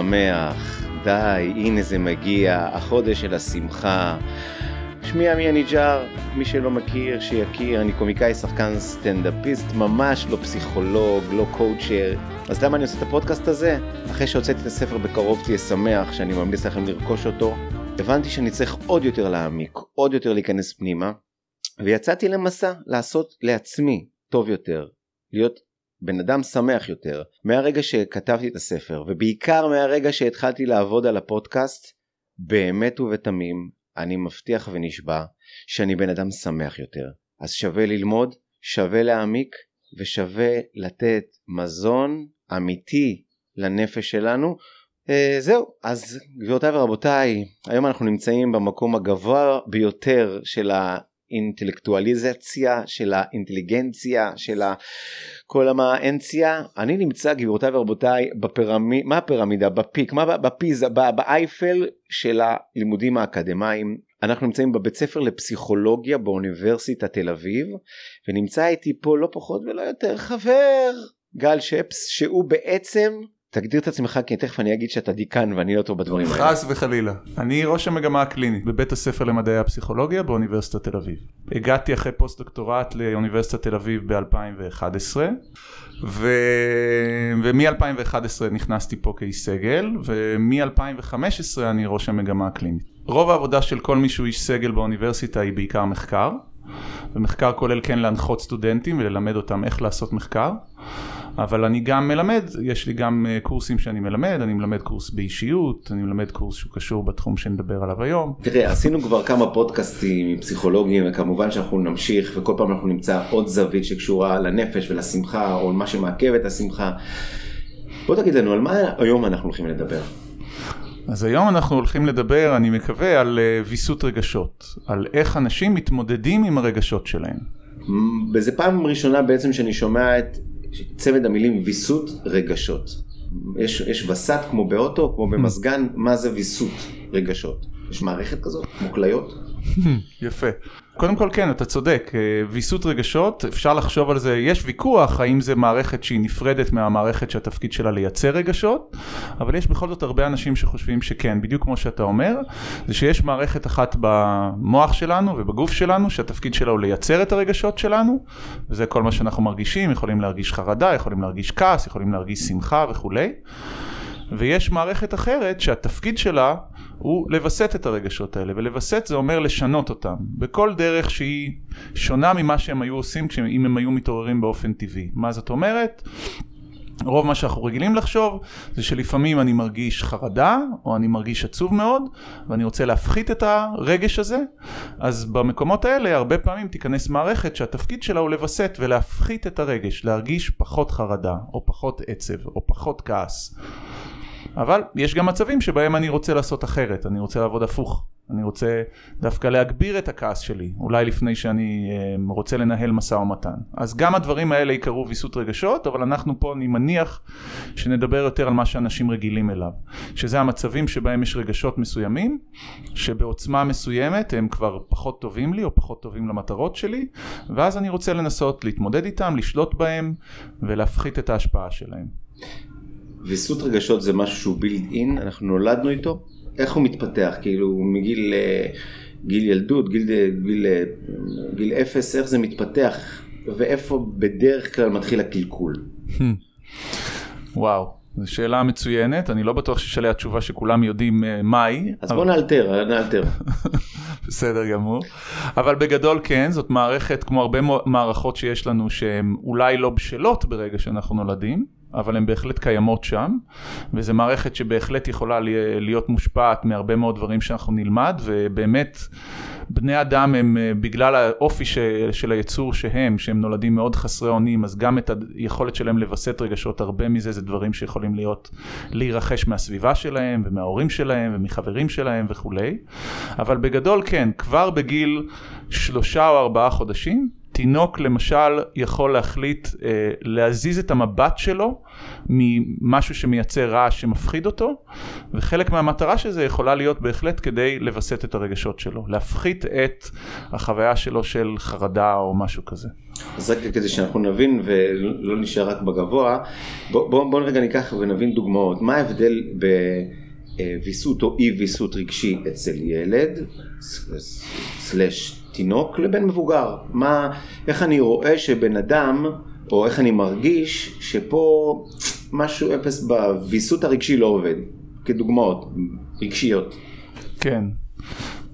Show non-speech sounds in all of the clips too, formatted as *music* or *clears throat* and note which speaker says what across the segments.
Speaker 1: שמח, די, הנה זה מגיע, החודש של השמחה. שמי עמי הניג'אר, מי שלא מכיר, שיכיר, אני קומיקאי, שחקן סטנדאפיסט, ממש לא פסיכולוג, לא קואוצ'ר. אז למה אני עושה את הפודקאסט הזה? אחרי שהוצאתי את הספר בקרוב תהיה שמח, שאני ממליץ לכם לרכוש אותו, הבנתי שאני צריך עוד יותר להעמיק, עוד יותר להיכנס פנימה, ויצאתי למסע לעשות לעצמי טוב יותר, להיות בן אדם שמח יותר מהרגע שכתבתי את הספר ובעיקר מהרגע שהתחלתי לעבוד על הפודקאסט באמת ובתמים אני מבטיח ונשבע שאני בן אדם שמח יותר. אז שווה ללמוד שווה להעמיק ושווה לתת מזון אמיתי לנפש שלנו. Uh, זהו אז גבירותיי ורבותיי היום אנחנו נמצאים במקום הגבוה ביותר של האינטלקטואליזציה של האינטליגנציה של כל המאנציה. אני נמצא גבירותיי ורבותיי בפירמידה מה הפירמידה? בפיק מה בפיזה באייפל של הלימודים האקדמיים. אנחנו נמצאים בבית ספר לפסיכולוגיה באוניברסיטת תל אביב ונמצא איתי פה לא פחות ולא יותר חבר גל שפס שהוא בעצם תגדיר את עצמך כי תכף אני אגיד שאתה דיקן ואני לא טוב בדברים האלה.
Speaker 2: חס וחלילה. אני ראש המגמה הקלינית בבית הספר למדעי הפסיכולוגיה באוניברסיטת תל אביב. הגעתי אחרי פוסט דוקטורט לאוניברסיטת תל אביב ב-2011 ו... ומ-2011 נכנסתי פה כאיש סגל ומ-2015 אני ראש המגמה הקלינית. רוב העבודה של כל מי שהוא איש סגל באוניברסיטה היא בעיקר מחקר ומחקר כולל כן להנחות סטודנטים וללמד אותם איך לעשות מחקר אבל אני גם מלמד, יש לי גם אה, קורסים שאני מלמד, אני מלמד קורס באישיות, אני מלמד קורס שהוא קשור בתחום שנדבר עליו היום.
Speaker 1: תראה, עשינו כבר כמה פודקאסטים עם פסיכולוגים, וכמובן שאנחנו נמשיך, וכל פעם אנחנו נמצא עוד זווית שקשורה לנפש ולשמחה, או למה שמעכב את השמחה. בוא תגיד לנו, על מה היום אנחנו הולכים לדבר?
Speaker 2: אז היום אנחנו הולכים לדבר, אני מקווה, על אה, ויסות רגשות, על איך אנשים מתמודדים עם הרגשות שלהם.
Speaker 1: וזה פעם ראשונה בעצם שאני שומע את צמד המילים ויסות רגשות. יש, יש וסת כמו באוטו, כמו במזגן, מה זה ויסות רגשות? יש מערכת כזאת, כמו כליות?
Speaker 2: יפה. קודם כל כן, אתה צודק, אה, ויסות רגשות, אפשר לחשוב על זה, יש ויכוח האם זה מערכת שהיא נפרדת מהמערכת שהתפקיד שלה לייצר רגשות, אבל יש בכל זאת הרבה אנשים שחושבים שכן, בדיוק כמו שאתה אומר, זה שיש מערכת אחת במוח שלנו ובגוף שלנו שהתפקיד שלה הוא לייצר את הרגשות שלנו, וזה כל מה שאנחנו מרגישים, יכולים להרגיש חרדה, יכולים להרגיש כעס, יכולים להרגיש שמחה וכולי. ויש מערכת אחרת שהתפקיד שלה הוא לווסת את הרגשות האלה, ולווסת זה אומר לשנות אותם, בכל דרך שהיא שונה ממה שהם היו עושים אם הם היו מתעוררים באופן טבעי. מה זאת אומרת? רוב מה שאנחנו רגילים לחשוב זה שלפעמים אני מרגיש חרדה או אני מרגיש עצוב מאוד ואני רוצה להפחית את הרגש הזה אז במקומות האלה הרבה פעמים תיכנס מערכת שהתפקיד שלה הוא לווסת ולהפחית את הרגש להרגיש פחות חרדה או פחות עצב או פחות כעס אבל יש גם מצבים שבהם אני רוצה לעשות אחרת, אני רוצה לעבוד הפוך. אני רוצה דווקא להגביר את הכעס שלי, אולי לפני שאני אה, רוצה לנהל משא ומתן. אז גם הדברים האלה יקראו ויסות רגשות, אבל אנחנו פה, אני מניח, שנדבר יותר על מה שאנשים רגילים אליו. שזה המצבים שבהם יש רגשות מסוימים, שבעוצמה מסוימת הם כבר פחות טובים לי, או פחות טובים למטרות שלי, ואז אני רוצה לנסות להתמודד איתם, לשלוט בהם, ולהפחית את ההשפעה שלהם.
Speaker 1: ויסות רגשות זה משהו שהוא בילד אין, אנחנו נולדנו איתו, איך הוא מתפתח, כאילו מגיל אה, גיל ילדות, גיל, גיל, אה, גיל אפס, איך זה מתפתח, ואיפה בדרך כלל מתחיל הקלקול.
Speaker 2: וואו. זו שאלה מצוינת, אני לא בטוח שיש עליה תשובה שכולם יודעים uh, מהי.
Speaker 1: אז בוא נאלתר, נאלתר. *laughs*
Speaker 2: בסדר גמור. אבל בגדול כן, זאת מערכת כמו הרבה מערכות שיש לנו שהן אולי לא בשלות ברגע שאנחנו נולדים, אבל הן בהחלט קיימות שם, וזו מערכת שבהחלט יכולה להיות מושפעת מהרבה מאוד דברים שאנחנו נלמד, ובאמת בני אדם הם בגלל האופי ש, של היצור שהם, שהם נולדים מאוד חסרי אונים, אז גם את היכולת שלהם לווסת רגשות, הרבה מזה זה דברים שיכולים להיות, להירכש מהסביבה שלהם, ומההורים שלהם, ומחברים שלהם וכולי, אבל בגדול כן, כבר בגיל שלושה או ארבעה חודשים, תינוק למשל יכול להחליט אה, להזיז את המבט שלו ממשהו שמייצר רעש שמפחיד אותו, וחלק מהמטרה של זה יכולה להיות בהחלט כדי לווסת את הרגשות שלו, להפחית את החוויה שלו של חרדה או משהו כזה.
Speaker 1: אז רק כדי שאנחנו נבין ולא נשאר רק בגבוה, בואו בוא, בוא רגע ניקח ונבין דוגמאות. מה ההבדל בוויסות או אי ויסות רגשי אצל ילד, סלש תינוק, לבין מבוגר? מה, איך אני רואה שבן אדם, או איך אני מרגיש שפה משהו אפס בוויסות הרגשי לא עובד? כדוגמאות רגשיות.
Speaker 2: כן.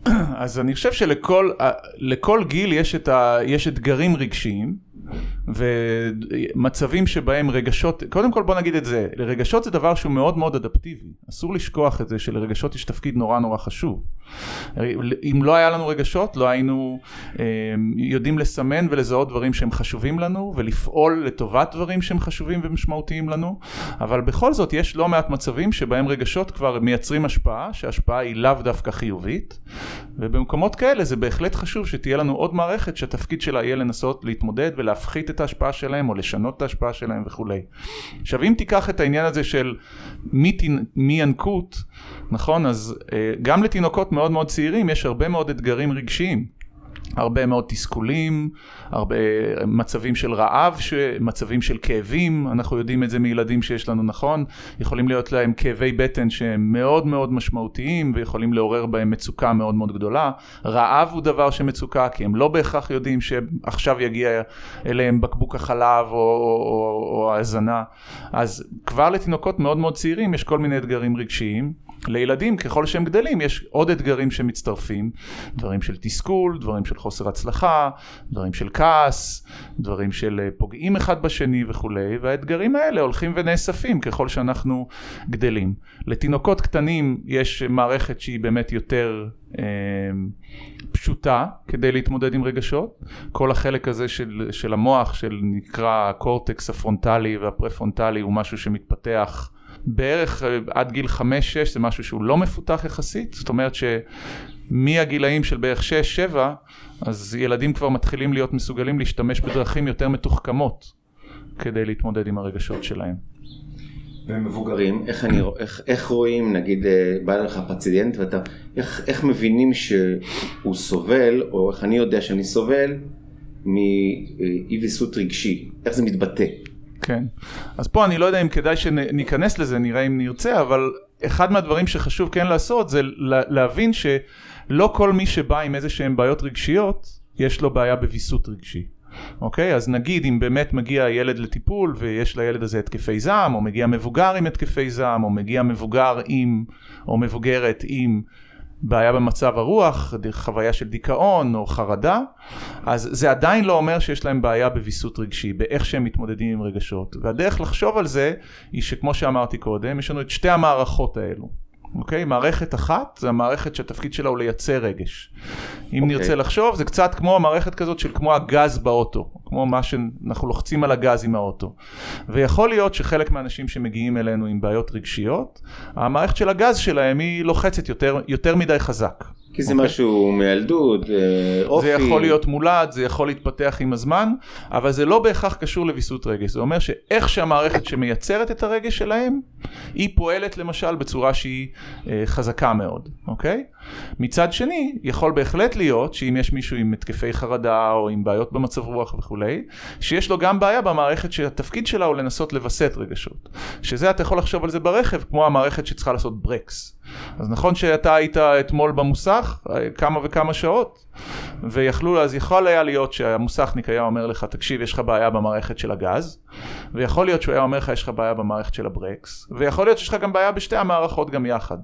Speaker 2: *clears throat* אז אני חושב שלכל גיל יש, ה, יש אתגרים רגשיים. ומצבים שבהם רגשות, קודם כל בוא נגיד את זה, רגשות זה דבר שהוא מאוד מאוד אדפטיבי, אסור לשכוח את זה שלרגשות יש תפקיד נורא נורא חשוב. אם לא היה לנו רגשות לא היינו אה, יודעים לסמן ולזהות דברים שהם חשובים לנו ולפעול לטובת דברים שהם חשובים ומשמעותיים לנו, אבל בכל זאת יש לא מעט מצבים שבהם רגשות כבר מייצרים השפעה, שההשפעה היא לאו דווקא חיובית, ובמקומות כאלה זה בהחלט חשוב שתהיה לנו עוד מערכת שהתפקיד שלה יהיה לנסות להתמודד ולהפחית את ההשפעה שלהם או לשנות את ההשפעה שלהם וכולי. עכשיו אם תיקח את העניין הזה של מי ינקות, נכון, אז אה, גם לתינוקות מאוד מאוד צעירים יש הרבה מאוד אתגרים רגשיים. הרבה מאוד תסכולים, הרבה מצבים של רעב, מצבים של כאבים, אנחנו יודעים את זה מילדים שיש לנו נכון, יכולים להיות להם כאבי בטן שהם מאוד מאוד משמעותיים ויכולים לעורר בהם מצוקה מאוד מאוד גדולה. רעב הוא דבר שמצוקה כי הם לא בהכרח יודעים שעכשיו יגיע אליהם בקבוק החלב או ההזנה. אז כבר לתינוקות מאוד מאוד צעירים יש כל מיני אתגרים רגשיים. לילדים ככל שהם גדלים יש עוד אתגרים שמצטרפים, דברים של תסכול, דברים של חוסר הצלחה, דברים של כעס, דברים של אה, פוגעים אחד בשני וכולי, והאתגרים האלה הולכים ונאספים ככל שאנחנו גדלים. לתינוקות קטנים יש מערכת שהיא באמת יותר אה, פשוטה כדי להתמודד עם רגשות. כל החלק הזה של, של המוח, של נקרא הקורטקס הפרונטלי והפרפרונטלי, הוא משהו שמתפתח בערך אה, עד גיל 5-6 זה משהו שהוא לא מפותח יחסית, זאת אומרת שמהגילאים של בערך 6-7 אז ילדים כבר מתחילים להיות מסוגלים להשתמש בדרכים יותר מתוחכמות כדי להתמודד עם הרגשות שלהם.
Speaker 1: ומבוגרים, איך, אני, איך, איך רואים, נגיד אה, בא לך פציינט ואתה, איך, איך מבינים שהוא סובל, או איך אני יודע שאני סובל מאי ויסות רגשי, איך זה מתבטא?
Speaker 2: כן. אז פה אני לא יודע אם כדאי שניכנס לזה, נראה אם נרצה, אבל אחד מהדברים שחשוב כן לעשות זה להבין שלא כל מי שבא עם איזה שהם בעיות רגשיות, יש לו בעיה בוויסות רגשי. אוקיי? אז נגיד אם באמת מגיע ילד לטיפול ויש לילד הזה התקפי זעם, או מגיע מבוגר עם התקפי זעם, או מגיע מבוגר עם, או מבוגרת עם בעיה במצב הרוח, חוויה של דיכאון או חרדה, אז זה עדיין לא אומר שיש להם בעיה בוויסות רגשי, באיך שהם מתמודדים עם רגשות. והדרך לחשוב על זה היא שכמו שאמרתי קודם, יש לנו את שתי המערכות האלו. אוקיי? מערכת אחת זה המערכת שהתפקיד שלה הוא לייצר רגש. אם אוקיי. נרצה לחשוב זה קצת כמו המערכת כזאת של כמו הגז באוטו, כמו מה שאנחנו לוחצים על הגז עם האוטו. ויכול להיות שחלק מהאנשים שמגיעים אלינו עם בעיות רגשיות, המערכת של הגז שלהם היא לוחצת יותר, יותר מדי חזק.
Speaker 1: כי זה okay. אוקיי. משהו מילדות, אה, אופי.
Speaker 2: זה יכול להיות מולד, זה יכול להתפתח עם הזמן, אבל זה לא בהכרח קשור לוויסות רגש. זה אומר שאיך שהמערכת שמייצרת את הרגש שלהם, היא פועלת למשל בצורה שהיא אה, חזקה מאוד, אוקיי? מצד שני, יכול בהחלט להיות שאם יש מישהו עם התקפי חרדה או עם בעיות במצב רוח וכולי, שיש לו גם בעיה במערכת שהתפקיד שלה הוא לנסות לווסת רגשות. שזה אתה יכול לחשוב על זה ברכב, כמו המערכת שצריכה לעשות ברקס. אז נכון שאתה היית אתמול במוסך אה, כמה וכמה שעות ויכלו אז יכול היה להיות שהמוסכניק היה אומר לך תקשיב יש לך בעיה במערכת של הגז ויכול להיות שהוא היה אומר לך יש לך בעיה במערכת של הברקס ויכול להיות שיש לך גם בעיה בשתי המערכות גם יחד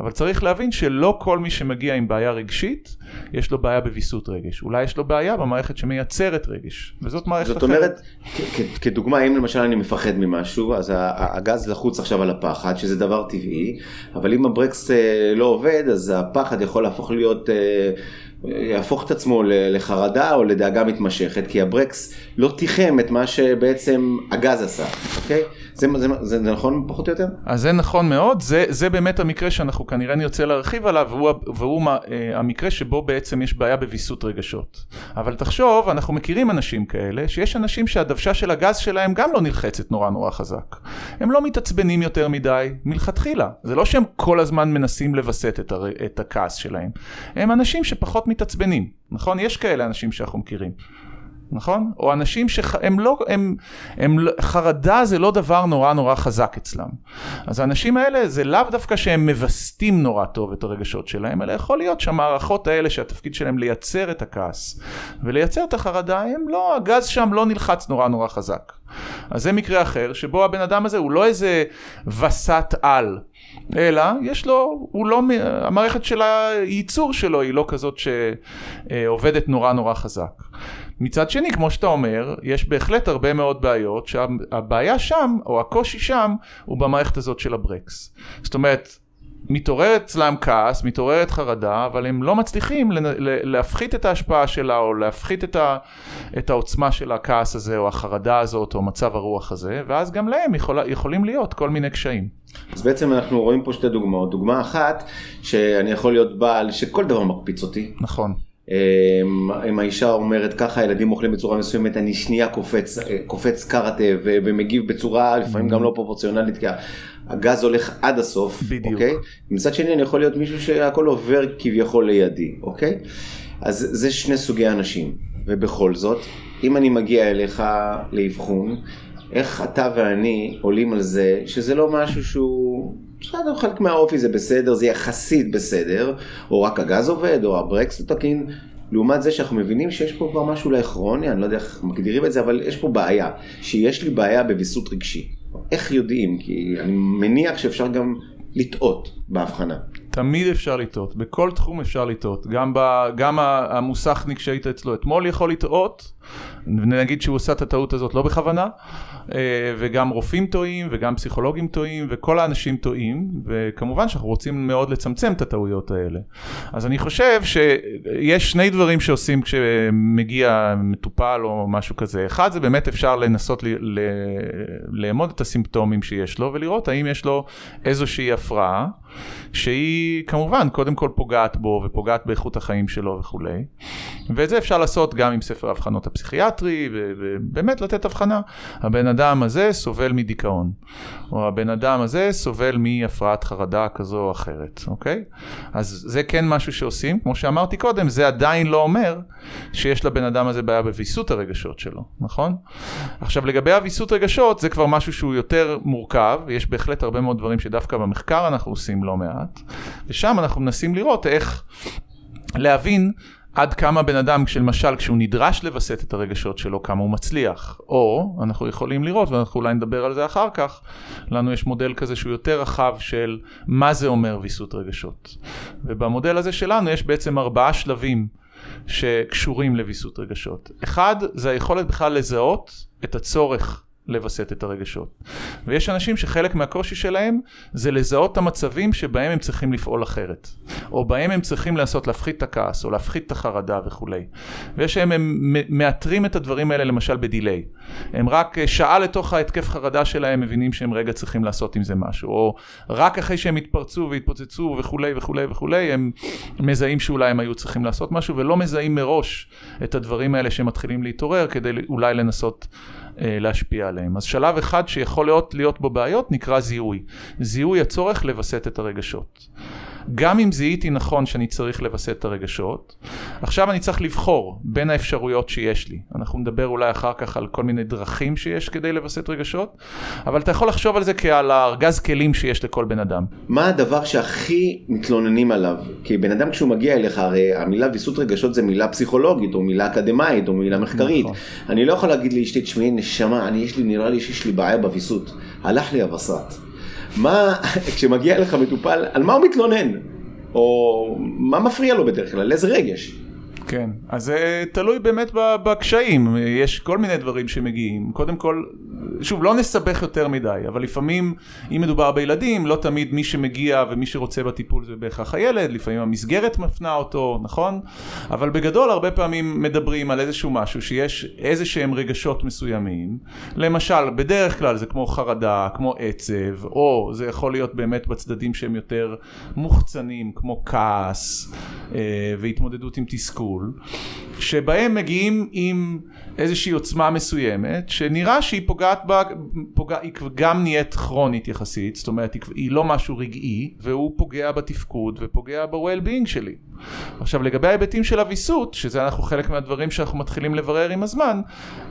Speaker 2: אבל צריך להבין שלא כל מי שמגיע עם בעיה רגשית יש לו בעיה בוויסות רגש אולי יש לו בעיה במערכת שמייצרת רגש וזאת מערכת
Speaker 1: זאת אחרת. זאת אומרת כדוגמה אם למשל אני מפחד ממשהו אז הגז לחוץ עכשיו על הפחד שזה דבר טבעי אבל אם הברקס אה, לא עובד אז הפחד יכול להפוך להיות אה, יהפוך את עצמו לחרדה או לדאגה מתמשכת, כי הברקס לא תיחם את מה שבעצם הגז עשה, אוקיי? זה, זה, זה, זה נכון פחות או יותר?
Speaker 2: אז זה נכון מאוד, זה, זה באמת המקרה שאנחנו כנראה נרצה להרחיב עליו, והוא, והוא מה, אה, המקרה שבו בעצם יש בעיה בוויסות רגשות. אבל תחשוב, אנחנו מכירים אנשים כאלה, שיש אנשים שהדוושה של הגז שלהם גם לא נלחצת נורא נורא חזק. הם לא מתעצבנים יותר מדי, מלכתחילה. זה לא שהם כל הזמן מנסים לווסת את. את הכעס שלהם. הם אנשים שפחות מתעצבנים, נכון? יש כאלה אנשים שאנחנו מכירים. נכון? או אנשים שהם לא, הם, הם, חרדה זה לא דבר נורא נורא חזק אצלם. אז האנשים האלה זה לאו דווקא שהם מווסתים נורא טוב את הרגשות שלהם, אלא יכול להיות שהמערכות האלה שהתפקיד שלהם לייצר את הכעס ולייצר את החרדה, הם לא, הגז שם לא נלחץ נורא נורא חזק. אז זה מקרה אחר, שבו הבן אדם הזה הוא לא איזה וסת על, אלא יש לו, הוא לא, המערכת של הייצור שלו היא לא כזאת שעובדת נורא נורא חזק. מצד שני, כמו שאתה אומר, יש בהחלט הרבה מאוד בעיות שהבעיה שם, או הקושי שם, הוא במערכת הזאת של הברקס. זאת אומרת, מתעורר אצלם כעס, מתעוררת חרדה, אבל הם לא מצליחים להפחית את ההשפעה שלה, או להפחית את, ה, את העוצמה של הכעס הזה, או החרדה הזאת, או מצב הרוח הזה, ואז גם להם יכול, יכולים להיות כל מיני קשיים.
Speaker 1: אז בעצם אנחנו רואים פה שתי דוגמאות. דוגמה אחת, שאני יכול להיות בעל שכל דבר מקפיץ אותי.
Speaker 2: נכון.
Speaker 1: אמ, אם האישה אומרת ככה הילדים אוכלים בצורה מסוימת אני שנייה קופץ קופץ קראטה ומגיב בצורה לפעמים גם לא פרופורציונלית כי הגז הולך עד הסוף
Speaker 2: בדיוק.
Speaker 1: אוקיי מצד שני אני יכול להיות מישהו שהכל עובר כביכול לידי אוקיי אז זה שני סוגי אנשים ובכל זאת אם אני מגיע אליך לאבחון איך אתה ואני עולים על זה שזה לא משהו שהוא בסדר, חלק מהאופי זה בסדר, זה יחסית בסדר, או רק הגז עובד, או הברקס לא תקין, לעומת זה שאנחנו מבינים שיש פה כבר משהו לאכרוני, אני לא יודע איך מגדירים את זה, אבל יש פה בעיה, שיש לי בעיה בוויסות רגשי. איך יודעים? כי אני מניח שאפשר גם לטעות בהבחנה.
Speaker 2: תמיד אפשר לטעות, בכל תחום אפשר לטעות. גם, ב, גם המוסכניק שהיית אצלו אתמול יכול לטעות, נגיד שהוא עושה את הטעות הזאת לא בכוונה, אה, וגם רופאים טועים, וגם פסיכולוגים טועים, וכל האנשים טועים, וכמובן שאנחנו רוצים מאוד לצמצם את הטעויות האלה. אז אני חושב שיש שני דברים שעושים כשמגיע מטופל או משהו כזה. אחד זה באמת אפשר לנסות לאמוד את הסימפטומים שיש לו, ולראות האם יש לו איזושהי הפרעה, שהיא כמובן קודם כל פוגעת בו ופוגעת באיכות החיים שלו וכולי. ואת זה אפשר לעשות גם עם ספר האבחנות הפסיכיאטרי, ובאמת לתת הבחנה. הבן אדם הזה סובל מדיכאון, או הבן אדם הזה סובל מהפרעת חרדה כזו או אחרת, אוקיי? אז זה כן משהו שעושים, כמו שאמרתי קודם, זה עדיין לא אומר שיש לבן אדם הזה בעיה בוויסות הרגשות שלו, נכון? עכשיו לגבי הוויסות רגשות זה כבר משהו שהוא יותר מורכב, יש בהחלט הרבה מאוד דברים שדווקא במחקר אנחנו עושים לא מעט, ושם אנחנו מנסים לראות איך להבין עד כמה בן אדם, למשל כשהוא נדרש לווסת את הרגשות שלו, כמה הוא מצליח. או, אנחנו יכולים לראות, ואנחנו אולי נדבר על זה אחר כך, לנו יש מודל כזה שהוא יותר רחב של מה זה אומר ויסות רגשות. ובמודל הזה שלנו יש בעצם ארבעה שלבים שקשורים לוויסות רגשות. אחד, זה היכולת בכלל לזהות את הצורך לווסת את הרגשות. ויש אנשים שחלק מהקושי שלהם זה לזהות את המצבים שבהם הם צריכים לפעול אחרת. או בהם הם צריכים לעשות להפחית את הכעס, או להפחית את החרדה וכולי. ויש שהם הם מאתרים את הדברים האלה למשל בדיליי. הם רק שעה לתוך ההתקף חרדה שלהם מבינים שהם רגע צריכים לעשות עם זה משהו. או רק אחרי שהם התפרצו והתפוצצו וכולי וכולי וכולי, הם מזהים שאולי הם היו צריכים לעשות משהו, ולא מזהים מראש את הדברים האלה שמתחילים להתעורר כדי אולי לנסות אה, להשפיע עליהם. אז שלב אחד שיכול להיות, להיות בו בעיות נקרא זיהוי. זיהוי הצורך לווסת את הרגשות. גם אם זיהיתי נכון שאני צריך לווסת את הרגשות, עכשיו אני צריך לבחור בין האפשרויות שיש לי. אנחנו נדבר אולי אחר כך על כל מיני דרכים שיש כדי לווסת רגשות, אבל אתה יכול לחשוב על זה כעל הארגז כלים שיש לכל בן אדם.
Speaker 1: מה הדבר שהכי מתלוננים עליו? כי בן אדם כשהוא מגיע אליך, הרי המילה ויסות רגשות זה מילה פסיכולוגית, או מילה אקדמאית, או מילה מחקרית. נכון. אני לא יכול להגיד לאשתי, תשמעי נשמה, אני יש לי, נראה לי שיש לי בעיה בוויסות. הלך לי הווסת. מה, *laughs* כשמגיע אליך מטופל, על מה הוא מתלונן? או מה מפריע לו בדרך כלל? איזה רגש?
Speaker 2: כן, אז זה תלוי באמת בקשיים, יש כל מיני דברים שמגיעים. קודם כל, שוב, לא נסבך יותר מדי, אבל לפעמים, אם מדובר בילדים, לא תמיד מי שמגיע ומי שרוצה בטיפול זה בהכרח הילד, לפעמים המסגרת מפנה אותו, נכון? אבל בגדול, הרבה פעמים מדברים על איזשהו משהו שיש איזה שהם רגשות מסוימים. למשל, בדרך כלל זה כמו חרדה, כמו עצב, או זה יכול להיות באמת בצדדים שהם יותר מוחצנים, כמו כעס אה, והתמודדות עם תסכול, שבהם מגיעים עם איזושהי עוצמה מסוימת, שנראה שהיא פוגעת בה, פוגע, היא גם נהיית כרונית יחסית, זאת אומרת היא לא משהו רגעי, והוא פוגע בתפקוד ופוגע ב-well-being שלי. עכשיו לגבי ההיבטים של הוויסות, שזה אנחנו חלק מהדברים שאנחנו מתחילים לברר עם הזמן,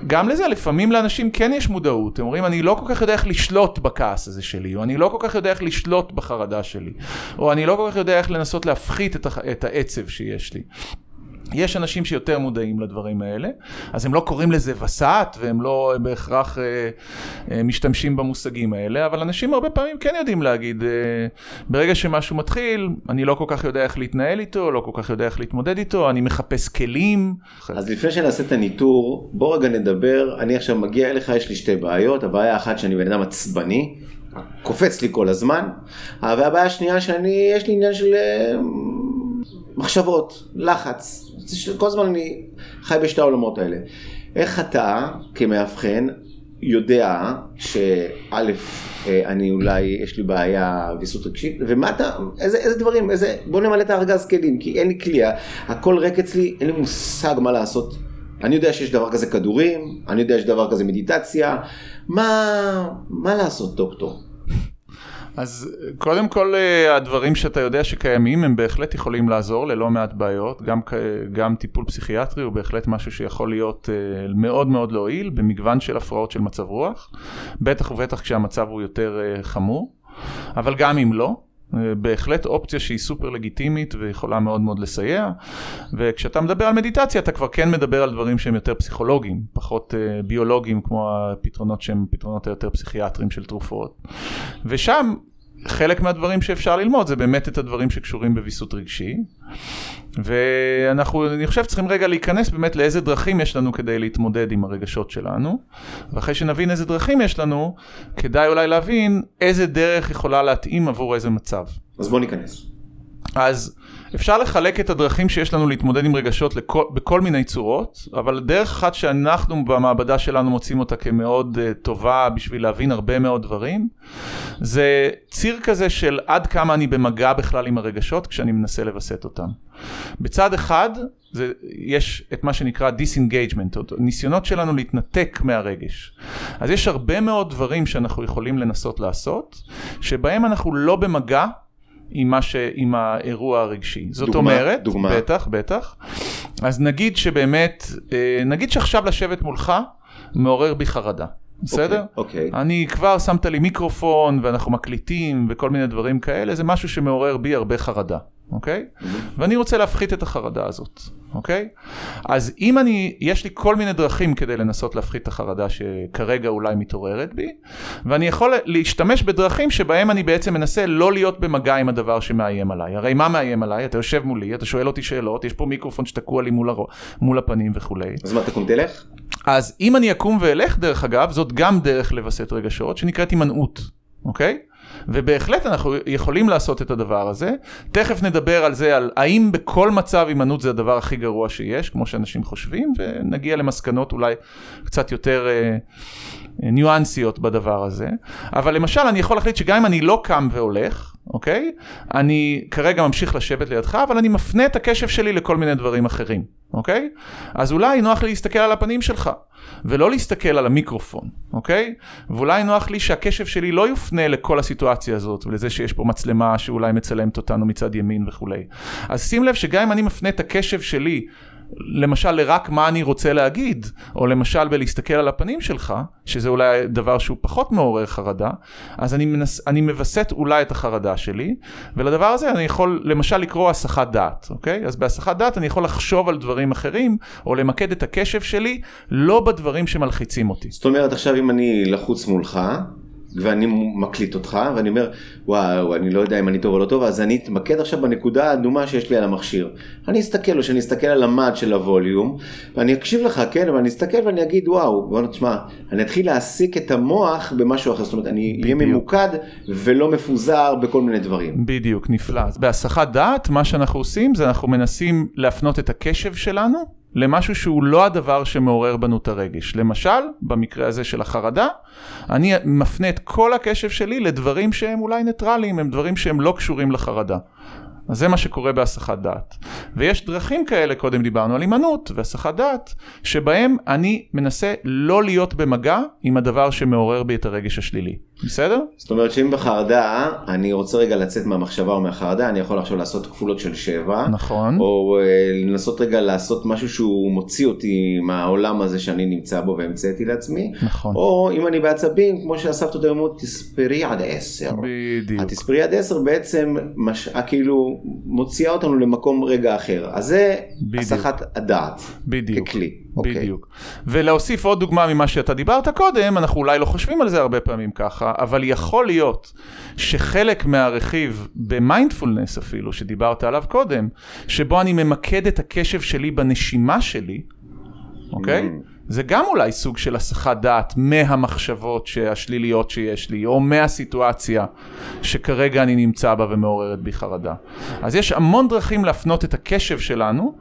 Speaker 2: גם לזה לפעמים לאנשים כן יש מודעות, הם אומרים אני לא כל כך יודע איך לשלוט בכעס הזה שלי, או אני לא כל כך יודע איך לשלוט בחרדה שלי, או אני לא כל כך יודע איך לנסות להפחית את העצב שיש לי. יש אנשים שיותר מודעים לדברים האלה, אז הם לא קוראים לזה וסת והם לא בהכרח אה, אה, משתמשים במושגים האלה, אבל אנשים הרבה פעמים כן יודעים להגיד, אה, ברגע שמשהו מתחיל, אני לא כל כך יודע איך להתנהל איתו, לא כל כך יודע איך להתמודד איתו, אני מחפש כלים.
Speaker 1: אז לפני שנעשה את הניטור, בוא רגע נדבר, אני עכשיו מגיע אליך, יש לי שתי בעיות, הבעיה האחת שאני בן אדם עצבני, קופץ לי כל הזמן, והבעיה השנייה שאני, יש לי עניין של... אה, מחשבות, לחץ, כל הזמן אני חי בשתי העולמות האלה. איך אתה כמאבחן יודע שא', אה, אני אולי, יש לי בעיה ויסות רגשית, ומה אתה, איזה, איזה דברים, איזה, בוא נמלא את הארגז כלים, כי אין לי כליאה, הכל ריק אצלי, אין לי מושג מה לעשות. אני יודע שיש דבר כזה כדורים, אני יודע שיש דבר כזה מדיטציה, מה, מה לעשות דוקטור?
Speaker 2: אז קודם כל אה, הדברים שאתה יודע שקיימים הם בהחלט יכולים לעזור ללא מעט בעיות, גם, גם טיפול פסיכיאטרי הוא בהחלט משהו שיכול להיות אה, מאוד מאוד להועיל במגוון של הפרעות של מצב רוח, בטח ובטח כשהמצב הוא יותר אה, חמור, אבל גם אם לא, בהחלט אופציה שהיא סופר לגיטימית ויכולה מאוד מאוד לסייע. וכשאתה מדבר על מדיטציה אתה כבר כן מדבר על דברים שהם יותר פסיכולוגיים פחות ביולוגיים כמו הפתרונות שהם פתרונות היותר פסיכיאטריים של תרופות. ושם חלק מהדברים שאפשר ללמוד זה באמת את הדברים שקשורים בוויסות רגשי ואנחנו אני חושב צריכים רגע להיכנס באמת לאיזה דרכים יש לנו כדי להתמודד עם הרגשות שלנו ואחרי שנבין איזה דרכים יש לנו כדאי אולי להבין איזה דרך יכולה להתאים עבור איזה מצב.
Speaker 1: אז בוא ניכנס.
Speaker 2: אז אפשר לחלק את הדרכים שיש לנו להתמודד עם רגשות לכל, בכל מיני צורות, אבל דרך אחת שאנחנו במעבדה שלנו מוצאים אותה כמאוד uh, טובה בשביל להבין הרבה מאוד דברים, זה ציר כזה של עד כמה אני במגע בכלל עם הרגשות כשאני מנסה לווסת אותם. בצד אחד זה, יש את מה שנקרא disengagement, ניסיונות שלנו להתנתק מהרגש. אז יש הרבה מאוד דברים שאנחנו יכולים לנסות לעשות, שבהם אנחנו לא במגע עם, מה ש... עם האירוע הרגשי. זאת דוגמה, אומרת, דוגמה. בטח, בטח. אז נגיד שבאמת, אה, נגיד שעכשיו לשבת מולך מעורר בי חרדה. בסדר?
Speaker 1: אוקיי. Okay,
Speaker 2: okay. אני כבר שמת לי מיקרופון ואנחנו מקליטים וכל מיני דברים כאלה, זה משהו שמעורר בי הרבה חרדה. אוקיי? Mm-hmm. ואני רוצה להפחית את החרדה הזאת, אוקיי? אז אם אני, יש לי כל מיני דרכים כדי לנסות להפחית את החרדה שכרגע אולי מתעוררת בי, ואני יכול להשתמש בדרכים שבהם אני בעצם מנסה לא להיות במגע עם הדבר שמאיים עליי. הרי מה מאיים עליי? אתה יושב מולי, אתה שואל אותי שאלות, יש פה מיקרופון שתקוע לי מול, הר... מול הפנים וכולי.
Speaker 1: אז מה, תקום תלך?
Speaker 2: אז אם אני אקום ואלך, דרך אגב, זאת גם דרך לווסת רגשות, שנקראת הימנעות, אוקיי? ובהחלט אנחנו יכולים לעשות את הדבר הזה. תכף נדבר על זה, על האם בכל מצב הימנעות זה הדבר הכי גרוע שיש, כמו שאנשים חושבים, ונגיע למסקנות אולי קצת יותר אה, ניואנסיות בדבר הזה. אבל למשל, אני יכול להחליט שגם אם אני לא קם והולך, אוקיי? אני כרגע ממשיך לשבת לידך, אבל אני מפנה את הקשב שלי לכל מיני דברים אחרים, אוקיי? אז אולי נוח לי להסתכל על הפנים שלך. ולא להסתכל על המיקרופון, אוקיי? ואולי נוח לי שהקשב שלי לא יופנה לכל הסיטואציה הזאת ולזה שיש פה מצלמה שאולי מצלמת אותנו מצד ימין וכולי. אז שים לב שגם אם אני מפנה את הקשב שלי למשל לרק מה אני רוצה להגיד, או למשל בלהסתכל על הפנים שלך, שזה אולי דבר שהוא פחות מעורר חרדה, אז אני, מנס, אני מווסת אולי את החרדה שלי, ולדבר הזה אני יכול למשל לקרוא הסחת דעת, אוקיי? אז בהסחת דעת אני יכול לחשוב על דברים אחרים, או למקד את הקשב שלי, לא בדברים שמלחיצים אותי.
Speaker 1: זאת אומרת עכשיו אם אני לחוץ מולך, ואני מקליט אותך ואני אומר וואו אני לא יודע אם אני טוב או לא טוב אז אני אתמקד עכשיו בנקודה האדומה שיש לי על המכשיר. אני אסתכל או שאני אסתכל על המד של הווליום ואני אקשיב לך כן ואני אסתכל ואני אגיד וואו בוא נשמע אני אתחיל להעסיק את המוח במשהו אחר זאת אומרת אני אהיה ממוקד ולא מפוזר בכל מיני דברים.
Speaker 2: בדיוק נפלא. אז בהסחת דעת מה שאנחנו עושים זה אנחנו מנסים להפנות את הקשב שלנו למשהו שהוא לא הדבר שמעורר בנו את הרגש. למשל, במקרה הזה של החרדה, אני מפנה את כל הקשב שלי לדברים שהם אולי ניטרליים, הם דברים שהם לא קשורים לחרדה. אז זה מה שקורה בהסחת דעת. ויש דרכים כאלה, קודם דיברנו על הימנעות והסחת דעת, שבהם אני מנסה לא להיות במגע עם הדבר שמעורר בי את הרגש השלילי. בסדר?
Speaker 1: זאת אומרת שאם בחרדה אני רוצה רגע לצאת מהמחשבה או מהחרדה אני יכול עכשיו לעשות כפולות של שבע.
Speaker 2: נכון.
Speaker 1: או אה, לנסות רגע לעשות משהו שהוא מוציא אותי מהעולם הזה שאני נמצא בו והמצאתי לעצמי.
Speaker 2: נכון.
Speaker 1: או אם אני בעצבים כמו שהסבתות אומרות תספרי עד עשר.
Speaker 2: בדיוק.
Speaker 1: התספרי עד עשר בעצם מש... כאילו מוציאה אותנו למקום רגע אחר. אז זה
Speaker 2: בדיוק.
Speaker 1: הסחת הדעת.
Speaker 2: בדיוק.
Speaker 1: ככלי. אוקיי.
Speaker 2: בדיוק. ולהוסיף עוד דוגמה ממה שאתה דיברת קודם, אנחנו אולי לא חושבים על זה הרבה פעמים ככה, אבל יכול להיות שחלק מהרכיב במיינדפולנס אפילו, שדיברת עליו קודם, שבו אני ממקד את הקשב שלי בנשימה שלי, אוקיי?
Speaker 1: Mm.
Speaker 2: זה גם אולי סוג של הסחת דעת מהמחשבות השליליות שיש לי, או מהסיטואציה שכרגע אני נמצא בה ומעוררת בי חרדה. אז יש המון דרכים להפנות את הקשב שלנו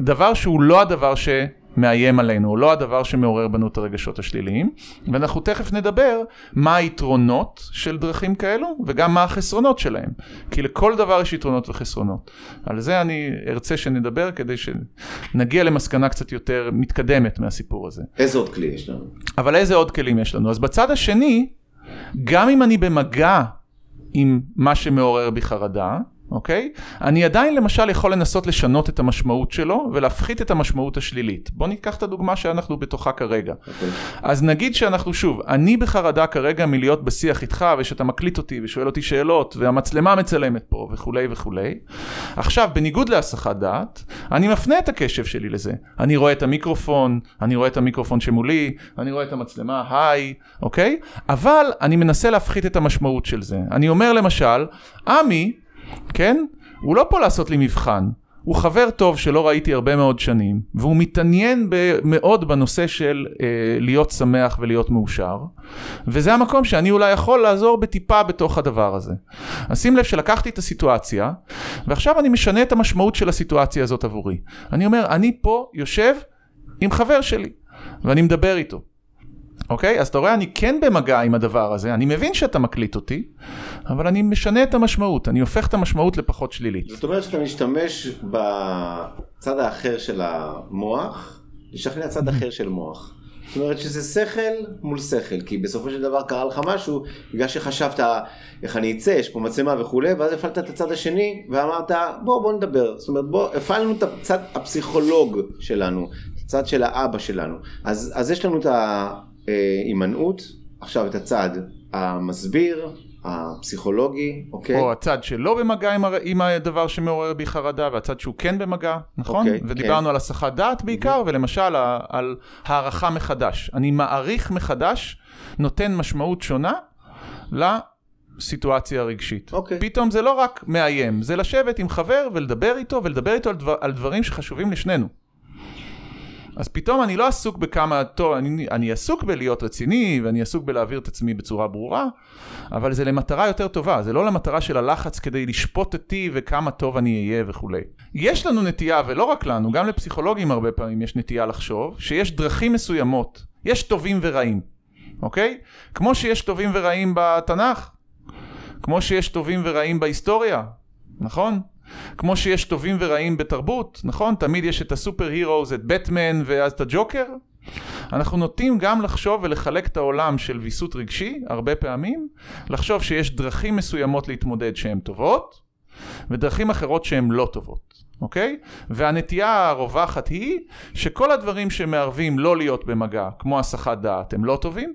Speaker 2: לדבר שהוא לא הדבר שמאיים עלינו, או לא הדבר שמעורר בנו את הרגשות השליליים, ואנחנו תכף נדבר מה היתרונות של דרכים כאלו, וגם מה החסרונות שלהם, כי לכל דבר יש יתרונות וחסרונות. על זה אני ארצה שנדבר כדי שנגיע למסקנה קצת יותר מתקדמת מהסיפור הזה.
Speaker 1: איזה עוד כלי יש לנו?
Speaker 2: אבל איזה עוד כלים יש לנו? אז בצד השני, גם אם אני במגע עם מה שמעורר בי חרדה, אוקיי? אני עדיין למשל יכול לנסות לשנות את המשמעות שלו ולהפחית את המשמעות השלילית. בוא ניקח את הדוגמה שאנחנו בתוכה כרגע.
Speaker 1: אוקיי.
Speaker 2: אז נגיד שאנחנו שוב, אני בחרדה כרגע מלהיות בשיח איתך ושאתה מקליט אותי ושואל אותי שאלות והמצלמה מצלמת פה וכולי וכולי. עכשיו, בניגוד להסחת דעת, אני מפנה את הקשב שלי לזה. אני רואה את המיקרופון, אני רואה את המיקרופון שמולי, אני רואה את המצלמה, היי, אוקיי? אבל אני מנסה להפחית את המשמעות של זה. אני אומר למשל, עמי, כן? הוא לא פה לעשות לי מבחן. הוא חבר טוב שלא ראיתי הרבה מאוד שנים, והוא מתעניין מאוד בנושא של אה, להיות שמח ולהיות מאושר, וזה המקום שאני אולי יכול לעזור בטיפה בתוך הדבר הזה. אז שים לב שלקחתי את הסיטואציה, ועכשיו אני משנה את המשמעות של הסיטואציה הזאת עבורי. אני אומר, אני פה יושב עם חבר שלי, ואני מדבר איתו. אוקיי? אז אתה רואה, אני כן במגע עם הדבר הזה, אני מבין שאתה מקליט אותי, אבל אני משנה את המשמעות, אני הופך את המשמעות לפחות שלילית.
Speaker 1: זאת אומרת שאתה משתמש בצד האחר של המוח, לשכנע צד אחר של מוח. זאת אומרת שזה שכל מול שכל, כי בסופו של דבר קרה לך משהו, בגלל שחשבת איך אני אצא, יש פה מצלמה וכולי, ואז הפעלת את הצד השני ואמרת בוא בוא נדבר, זאת אומרת בוא, הפעלנו את הצד הפסיכולוג שלנו, הצד של האבא שלנו, אז, אז יש לנו את ההימנעות, עכשיו את הצד המסביר, הפסיכולוגי, אוקיי?
Speaker 2: או הצד שלא במגע עם, הר... עם הדבר שמעורר בי חרדה, והצד שהוא כן במגע, נכון?
Speaker 1: אוקיי,
Speaker 2: ודיברנו
Speaker 1: כן.
Speaker 2: על הסחת דעת בעיקר, ולמשל ה- על הערכה מחדש. אני מעריך מחדש, נותן משמעות שונה לסיטואציה הרגשית.
Speaker 1: אוקיי.
Speaker 2: פתאום זה לא רק מאיים, זה לשבת עם חבר ולדבר איתו, ולדבר איתו על, דבר, על דברים שחשובים לשנינו. אז פתאום אני לא עסוק בכמה טוב, אני, אני עסוק בלהיות רציני ואני עסוק בלהעביר את עצמי בצורה ברורה, אבל זה למטרה יותר טובה, זה לא למטרה של הלחץ כדי לשפוט אותי וכמה טוב אני אהיה וכולי. יש לנו נטייה, ולא רק לנו, גם לפסיכולוגים הרבה פעמים יש נטייה לחשוב, שיש דרכים מסוימות, יש טובים ורעים, אוקיי? כמו שיש טובים ורעים בתנ"ך, כמו שיש טובים ורעים בהיסטוריה, נכון? כמו שיש טובים ורעים בתרבות, נכון? תמיד יש את הסופר הירוס, את בטמן ואז את הג'וקר. אנחנו נוטים גם לחשוב ולחלק את העולם של ויסות רגשי, הרבה פעמים, לחשוב שיש דרכים מסוימות להתמודד שהן טובות, ודרכים אחרות שהן לא טובות, אוקיי? והנטייה הרווחת היא שכל הדברים שמערבים לא להיות במגע, כמו הסחת דעת, הם לא טובים,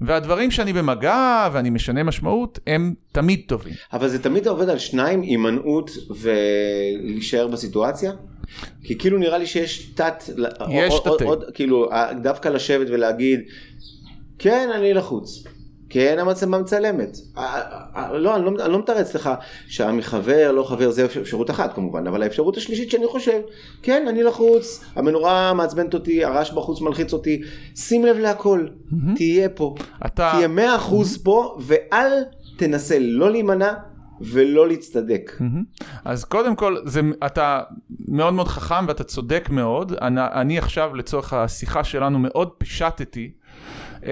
Speaker 2: והדברים שאני במגע ואני משנה משמעות, הם תמיד טובים.
Speaker 1: אבל זה תמיד עובד על שניים, הימנעות ולהישאר בסיטואציה? כי כאילו נראה לי שיש תת,
Speaker 2: יש תתי.
Speaker 1: כאילו דווקא לשבת ולהגיד, כן, אני לחוץ. כן, המצלמה מצלמת. אה, אה, אה, לא, אני לא, אני לא מתרץ לך שעמי חבר, לא חבר, זה אפשרות אחת כמובן, אבל האפשרות השלישית שאני חושב, כן, אני לחוץ, המנורה מעצבנת אותי, הרעש בחוץ מלחיץ אותי, שים לב להכל,
Speaker 2: מהמם.
Speaker 1: תהיה פה,
Speaker 2: אתה...
Speaker 1: תהיה מאה אחוז פה, ואל תנסה לא להימנע ולא להצטדק.
Speaker 2: מהמם. אז קודם כל, זה, אתה מאוד מאוד חכם ואתה צודק מאוד. אני, אני עכשיו לצורך השיחה שלנו מאוד פישטתי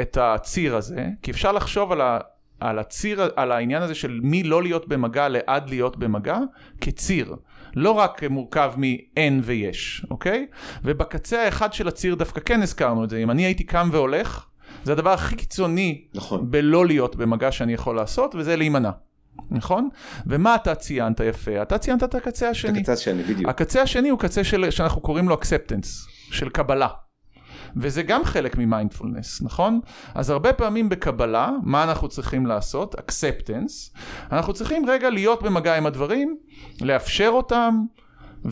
Speaker 2: את הציר הזה, כי אפשר לחשוב על, ה, על הציר, על העניין הזה של מי לא להיות במגע לעד להיות במגע, כציר. לא רק מורכב מאין ויש, אוקיי? ובקצה האחד של הציר דווקא כן הזכרנו את זה. אם אני הייתי קם והולך, זה הדבר הכי קיצוני
Speaker 1: נכון.
Speaker 2: בלא להיות במגע שאני יכול לעשות, וזה להימנע. נכון? ומה אתה ציינת יפה? אתה ציינת את הקצה השני.
Speaker 1: הקצה השני, בדיוק.
Speaker 2: הקצה השני הוא קצה של, שאנחנו קוראים לו acceptance, של קבלה. וזה גם חלק ממיינדפולנס, נכון? אז הרבה פעמים בקבלה, מה אנחנו צריכים לעשות? acceptance. אנחנו צריכים רגע להיות במגע עם הדברים, לאפשר אותם,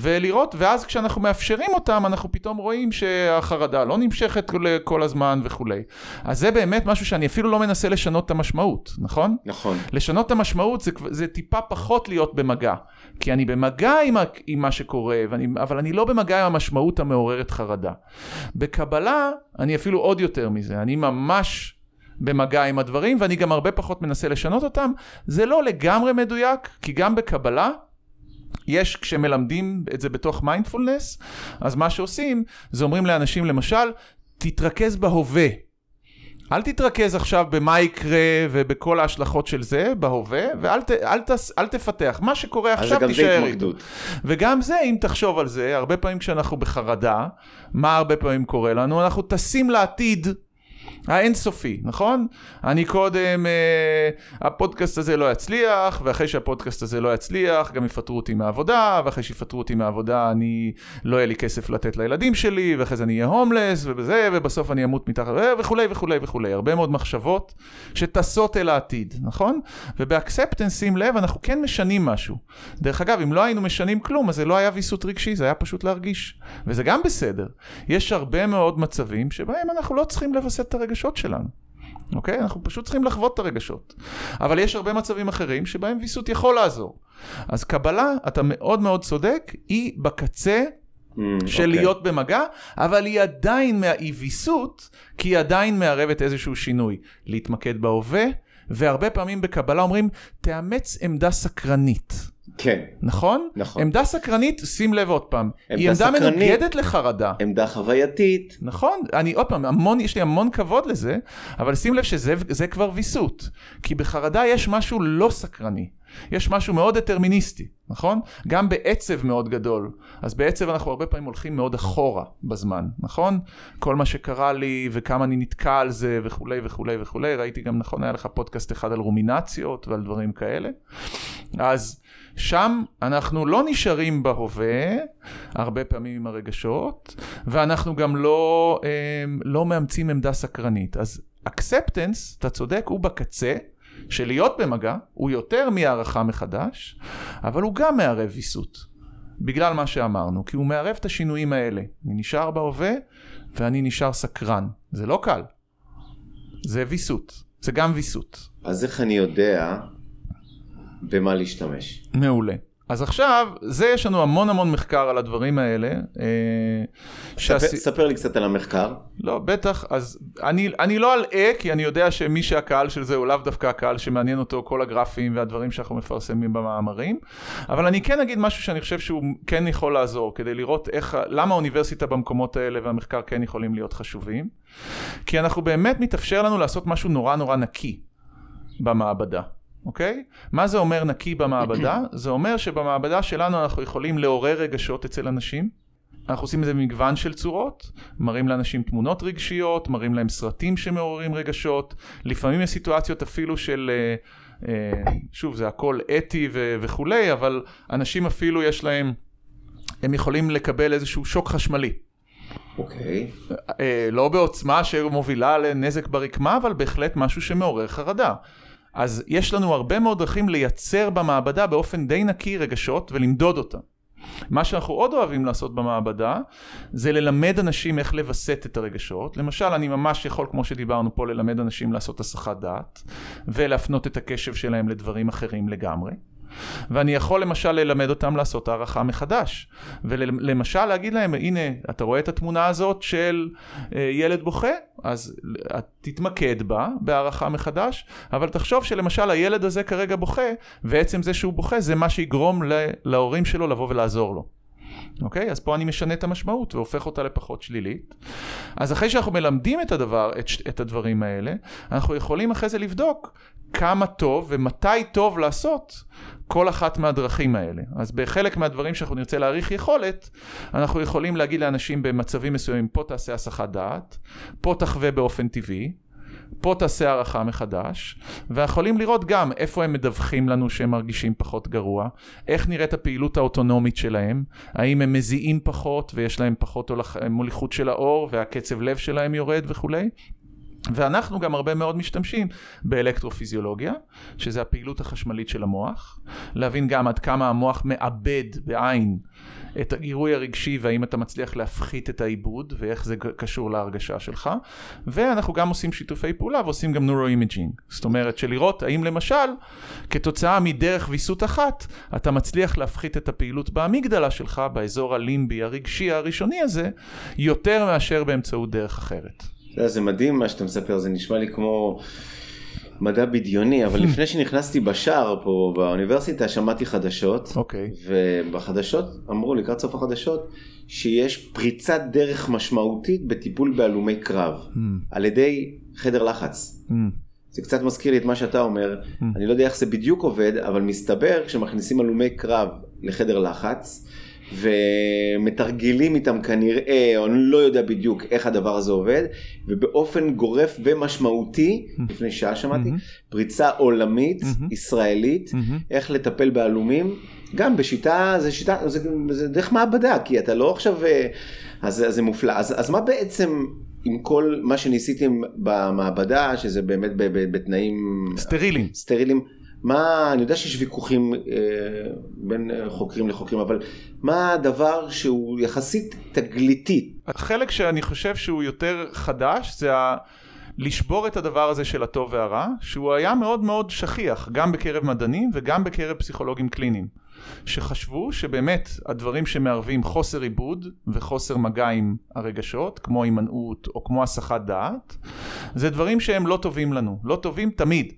Speaker 2: ולראות, ואז כשאנחנו מאפשרים אותם, אנחנו פתאום רואים שהחרדה לא נמשכת כל, הזמן וכולי. אז זה באמת משהו שאני אפילו לא מנסה לשנות את המשמעות, נכון?
Speaker 1: נכון.
Speaker 2: לשנות את המשמעות זה, זה טיפה פחות להיות במגע. כי אני במגע עם, ה- עם מה שקורה, ואני, אבל אני לא במגע עם המשמעות המעוררת חרדה. בקבלה, אני אפילו עוד יותר מזה. אני ממש במגע עם הדברים, ואני גם הרבה פחות מנסה לשנות אותם. זה לא לגמרי מדויק, כי גם בקבלה, יש, כשמלמדים את זה בתוך מיינדפולנס, אז מה שעושים, זה אומרים לאנשים למשל, תתרכז בהווה. אל תתרכז עכשיו במה יקרה ובכל ההשלכות של זה בהווה, ואל ת, אל תס, אל תפתח. מה שקורה עכשיו תישאר.
Speaker 1: התמקדות.
Speaker 2: וגם זה, אם תחשוב על זה, הרבה פעמים כשאנחנו בחרדה, מה הרבה פעמים קורה לנו? אנחנו טסים לעתיד האינסופי, נכון? אני קודם, אה, הפודקאסט הזה לא יצליח, ואחרי שהפודקאסט הזה לא יצליח, גם יפטרו אותי מהעבודה, ואחרי שיפטרו אותי מהעבודה, אני, לא יהיה לי כסף לתת לילדים שלי, ואחרי זה אני אהיה הומלס, ובזה, ובסוף אני אמות מתחת, וכולי וכולי וכולי. הרבה מאוד מחשבות שטסות אל העתיד, נכון? ובאקספטנס, שים לב, אנחנו כן משנים משהו. דרך אגב, אם לא היינו משנים כלום, אז זה לא היה ויסות רגשי, זה היה פשוט להרגיש. וזה גם בסדר. יש הרבה מאוד מצבים שבהם אנחנו לא צריכים לווסת את הרגשות שלנו. אוקיי? אנחנו פשוט צריכים לחוות את הרגשות. אבל יש הרבה מצבים אחרים שבהם ויסות יכול לעזור. אז קבלה, אתה מאוד מאוד צודק, היא בקצה
Speaker 1: Mm,
Speaker 2: של
Speaker 1: אוקיי.
Speaker 2: להיות במגע, אבל היא עדיין מהאי ויסות, כי היא עדיין מערבת איזשהו שינוי. להתמקד בהווה, והרבה פעמים בקבלה אומרים, תאמץ עמדה סקרנית.
Speaker 1: כן,
Speaker 2: נכון?
Speaker 1: נכון.
Speaker 2: עמדה סקרנית, שים לב עוד פעם, היא
Speaker 1: עמדה
Speaker 2: עמדה
Speaker 1: סקרנית.
Speaker 2: מנוגדת לחרדה.
Speaker 1: עמדה חווייתית.
Speaker 2: נכון, אני עוד פעם, המון, יש לי המון כבוד לזה, אבל שים לב שזה זה כבר ויסות. כי בחרדה יש משהו לא סקרני, יש משהו מאוד דטרמיניסטי, נכון? גם בעצב מאוד גדול. אז בעצב אנחנו הרבה פעמים הולכים מאוד אחורה בזמן, נכון? כל מה שקרה לי וכמה אני נתקע על זה וכולי וכולי וכולי. ראיתי גם, נכון, היה לך פודקאסט אחד על רומינציות ועל דברים כאלה. אז שם אנחנו לא נשארים בהווה, הרבה פעמים עם הרגשות, ואנחנו גם לא, אה, לא מאמצים עמדה סקרנית. אז אקספטנס, אתה צודק, הוא בקצה, של להיות במגע, הוא יותר מהערכה מחדש, אבל הוא גם מערב ויסות. בגלל מה שאמרנו, כי הוא מערב את השינויים האלה. אני נשאר בהווה ואני נשאר סקרן. זה לא קל. זה ויסות. זה גם ויסות.
Speaker 1: אז איך אני יודע במה להשתמש?
Speaker 2: מעולה. אז עכשיו, זה יש לנו המון המון מחקר על הדברים האלה. אה,
Speaker 1: ספר, ספר לי קצת על המחקר.
Speaker 2: לא, בטח, אז אני, אני לא אלאה, כי אני יודע שמי שהקהל של זה הוא לאו דווקא הקהל שמעניין אותו כל הגרפים והדברים שאנחנו מפרסמים במאמרים, אבל אני כן אגיד משהו שאני חושב שהוא כן יכול לעזור, כדי לראות איך, למה האוניברסיטה במקומות האלה והמחקר כן יכולים להיות חשובים, כי אנחנו באמת מתאפשר לנו לעשות משהו נורא נורא נקי במעבדה. אוקיי? מה זה אומר נקי במעבדה? *clears throat* זה אומר שבמעבדה שלנו אנחנו יכולים לעורר רגשות אצל אנשים, אנחנו עושים את זה במגוון של צורות, מראים לאנשים תמונות רגשיות, מראים להם סרטים שמעוררים רגשות, לפעמים יש סיטואציות אפילו של, אה, אה, שוב זה הכל אתי ו- וכולי, אבל אנשים אפילו יש להם, הם יכולים לקבל איזשהו שוק חשמלי.
Speaker 1: אוקיי.
Speaker 2: אה, לא בעוצמה שמובילה לנזק ברקמה, אבל בהחלט משהו שמעורר חרדה. אז יש לנו הרבה מאוד דרכים לייצר במעבדה באופן די נקי רגשות ולמדוד אותם. מה שאנחנו עוד אוהבים לעשות במעבדה זה ללמד אנשים איך לווסת את הרגשות. למשל, אני ממש יכול, כמו שדיברנו פה, ללמד אנשים לעשות הסחת דעת ולהפנות את הקשב שלהם לדברים אחרים לגמרי. ואני יכול למשל ללמד אותם לעשות הערכה מחדש. ולמשל להגיד להם, הנה, אתה רואה את התמונה הזאת של אה, ילד בוכה? אז תתמקד בה בהערכה מחדש, אבל תחשוב שלמשל הילד הזה כרגע בוכה, ועצם זה שהוא בוכה זה מה שיגרום להורים שלו לבוא ולעזור לו. אוקיי? אז פה אני משנה את המשמעות והופך אותה לפחות שלילית. אז אחרי שאנחנו מלמדים את הדבר, את, את הדברים האלה, אנחנו יכולים אחרי זה לבדוק כמה טוב ומתי טוב לעשות כל אחת מהדרכים האלה. אז בחלק מהדברים שאנחנו נרצה להעריך יכולת, אנחנו יכולים להגיד לאנשים במצבים מסוימים, פה תעשה הסחת דעת, פה תחווה באופן טבעי, פה תעשה הערכה מחדש, ויכולים לראות גם איפה הם מדווחים לנו שהם מרגישים פחות גרוע, איך נראית הפעילות האוטונומית שלהם, האם הם מזיעים פחות ויש להם פחות מוליכות של האור והקצב לב שלהם יורד וכולי. ואנחנו גם הרבה מאוד משתמשים באלקטרופיזיולוגיה, שזה הפעילות החשמלית של המוח, להבין גם עד כמה המוח מאבד בעין את הגירוי הרגשי והאם אתה מצליח להפחית את העיבוד ואיך זה קשור להרגשה שלך, ואנחנו גם עושים שיתופי פעולה ועושים גם neuroimaging, זאת אומרת שלראות האם למשל כתוצאה מדרך ויסות אחת אתה מצליח להפחית את הפעילות באמיגדלה שלך, באזור הלימבי הרגשי הראשוני הזה, יותר מאשר באמצעות דרך אחרת.
Speaker 1: זה מדהים מה שאתה מספר, זה נשמע לי כמו מדע בדיוני, אבל *laughs* לפני שנכנסתי בשער פה באוניברסיטה שמעתי חדשות,
Speaker 2: okay. אוקיי.
Speaker 1: ובחדשות אמרו לקראת סוף החדשות שיש פריצת דרך משמעותית בטיפול בהלומי קרב, mm. על ידי חדר לחץ. Mm. זה קצת מזכיר לי את מה שאתה אומר, mm. אני לא יודע איך זה בדיוק עובד, אבל מסתבר כשמכניסים הלומי קרב לחדר לחץ, ומתרגלים איתם כנראה, או אני לא יודע בדיוק איך הדבר הזה עובד, ובאופן גורף ומשמעותי. לפני שעה שמעתי. פריצה עולמית. ישראלית, איך לטפל בעלומים, גם בשיטה, זה שיטה, זה, זה דרך מעבדה, כי אתה לא עכשיו, אה, אז, אז זה מופלא. אז, אז מה בעצם עם כל מה שניסיתם במעבדה, שזה באמת בתנאים...
Speaker 2: סטרילים.
Speaker 1: סטרילים. מה, אני יודע שיש ויכוחים אה, בין חוקרים לחוקרים, אבל מה הדבר שהוא יחסית תגליתי?
Speaker 2: החלק שאני חושב שהוא יותר חדש זה ה... לשבור את הדבר הזה של הטוב והרע, שהוא היה מאוד מאוד שכיח, גם בקרב מדענים וגם בקרב פסיכולוגים קליניים, שחשבו שבאמת הדברים שמערבים חוסר עיבוד וחוסר מגע עם הרגשות, כמו הימנעות או כמו הסחת דעת, זה דברים שהם לא טובים לנו, לא טובים תמיד.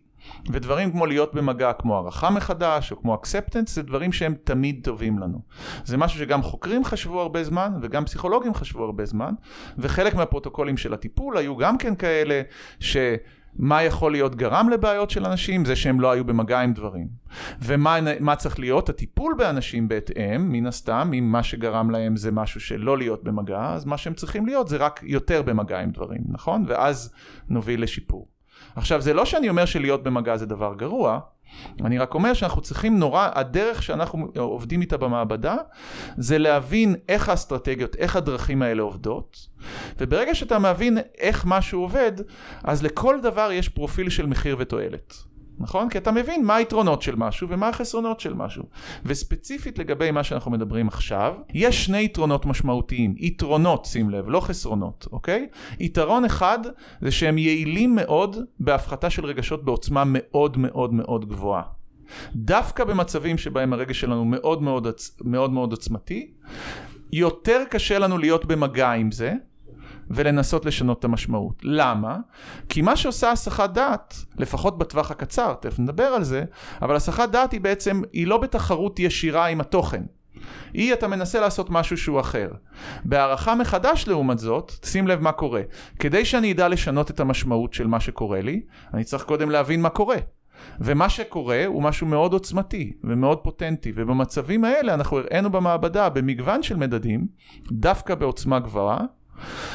Speaker 2: ודברים כמו להיות במגע, כמו הערכה מחדש, או כמו אקספטנס, זה דברים שהם תמיד טובים לנו. זה משהו שגם חוקרים חשבו הרבה זמן, וגם פסיכולוגים חשבו הרבה זמן, וחלק מהפרוטוקולים של הטיפול היו גם כן כאלה, ש... מה יכול להיות גרם לבעיות של אנשים? זה שהם לא היו במגע עם דברים. ומה צריך להיות? הטיפול באנשים בהתאם, מן הסתם, אם מה שגרם להם זה משהו שלא להיות במגע, אז מה שהם צריכים להיות זה רק יותר במגע עם דברים, נכון? ואז נוביל לשיפור. עכשיו זה לא שאני אומר שלהיות במגע זה דבר גרוע, אני רק אומר שאנחנו צריכים נורא, הדרך שאנחנו עובדים איתה במעבדה זה להבין איך האסטרטגיות, איך הדרכים האלה עובדות וברגע שאתה מבין איך משהו עובד אז לכל דבר יש פרופיל של מחיר ותועלת. נכון? כי אתה מבין מה היתרונות של משהו ומה החסרונות של משהו. וספציפית לגבי מה שאנחנו מדברים עכשיו, יש שני יתרונות משמעותיים. יתרונות, שים לב, לא חסרונות, אוקיי? יתרון אחד זה שהם יעילים מאוד בהפחתה של רגשות בעוצמה מאוד מאוד מאוד גבוהה. דווקא במצבים שבהם הרגש שלנו מאוד מאוד, מאוד, מאוד עוצמתי, יותר קשה לנו להיות במגע עם זה, ולנסות לשנות את המשמעות. למה? כי מה שעושה הסחת דעת, לפחות בטווח הקצר, תכף נדבר על זה, אבל הסחת דעת היא בעצם, היא לא בתחרות ישירה עם התוכן. היא אתה מנסה לעשות משהו שהוא אחר. בהערכה מחדש לעומת זאת, שים לב מה קורה. כדי שאני אדע לשנות את המשמעות של מה שקורה לי, אני צריך קודם להבין מה קורה. ומה שקורה הוא משהו מאוד עוצמתי ומאוד פוטנטי, ובמצבים האלה אנחנו הראינו במעבדה במגוון של מדדים, דווקא בעוצמה גבוהה,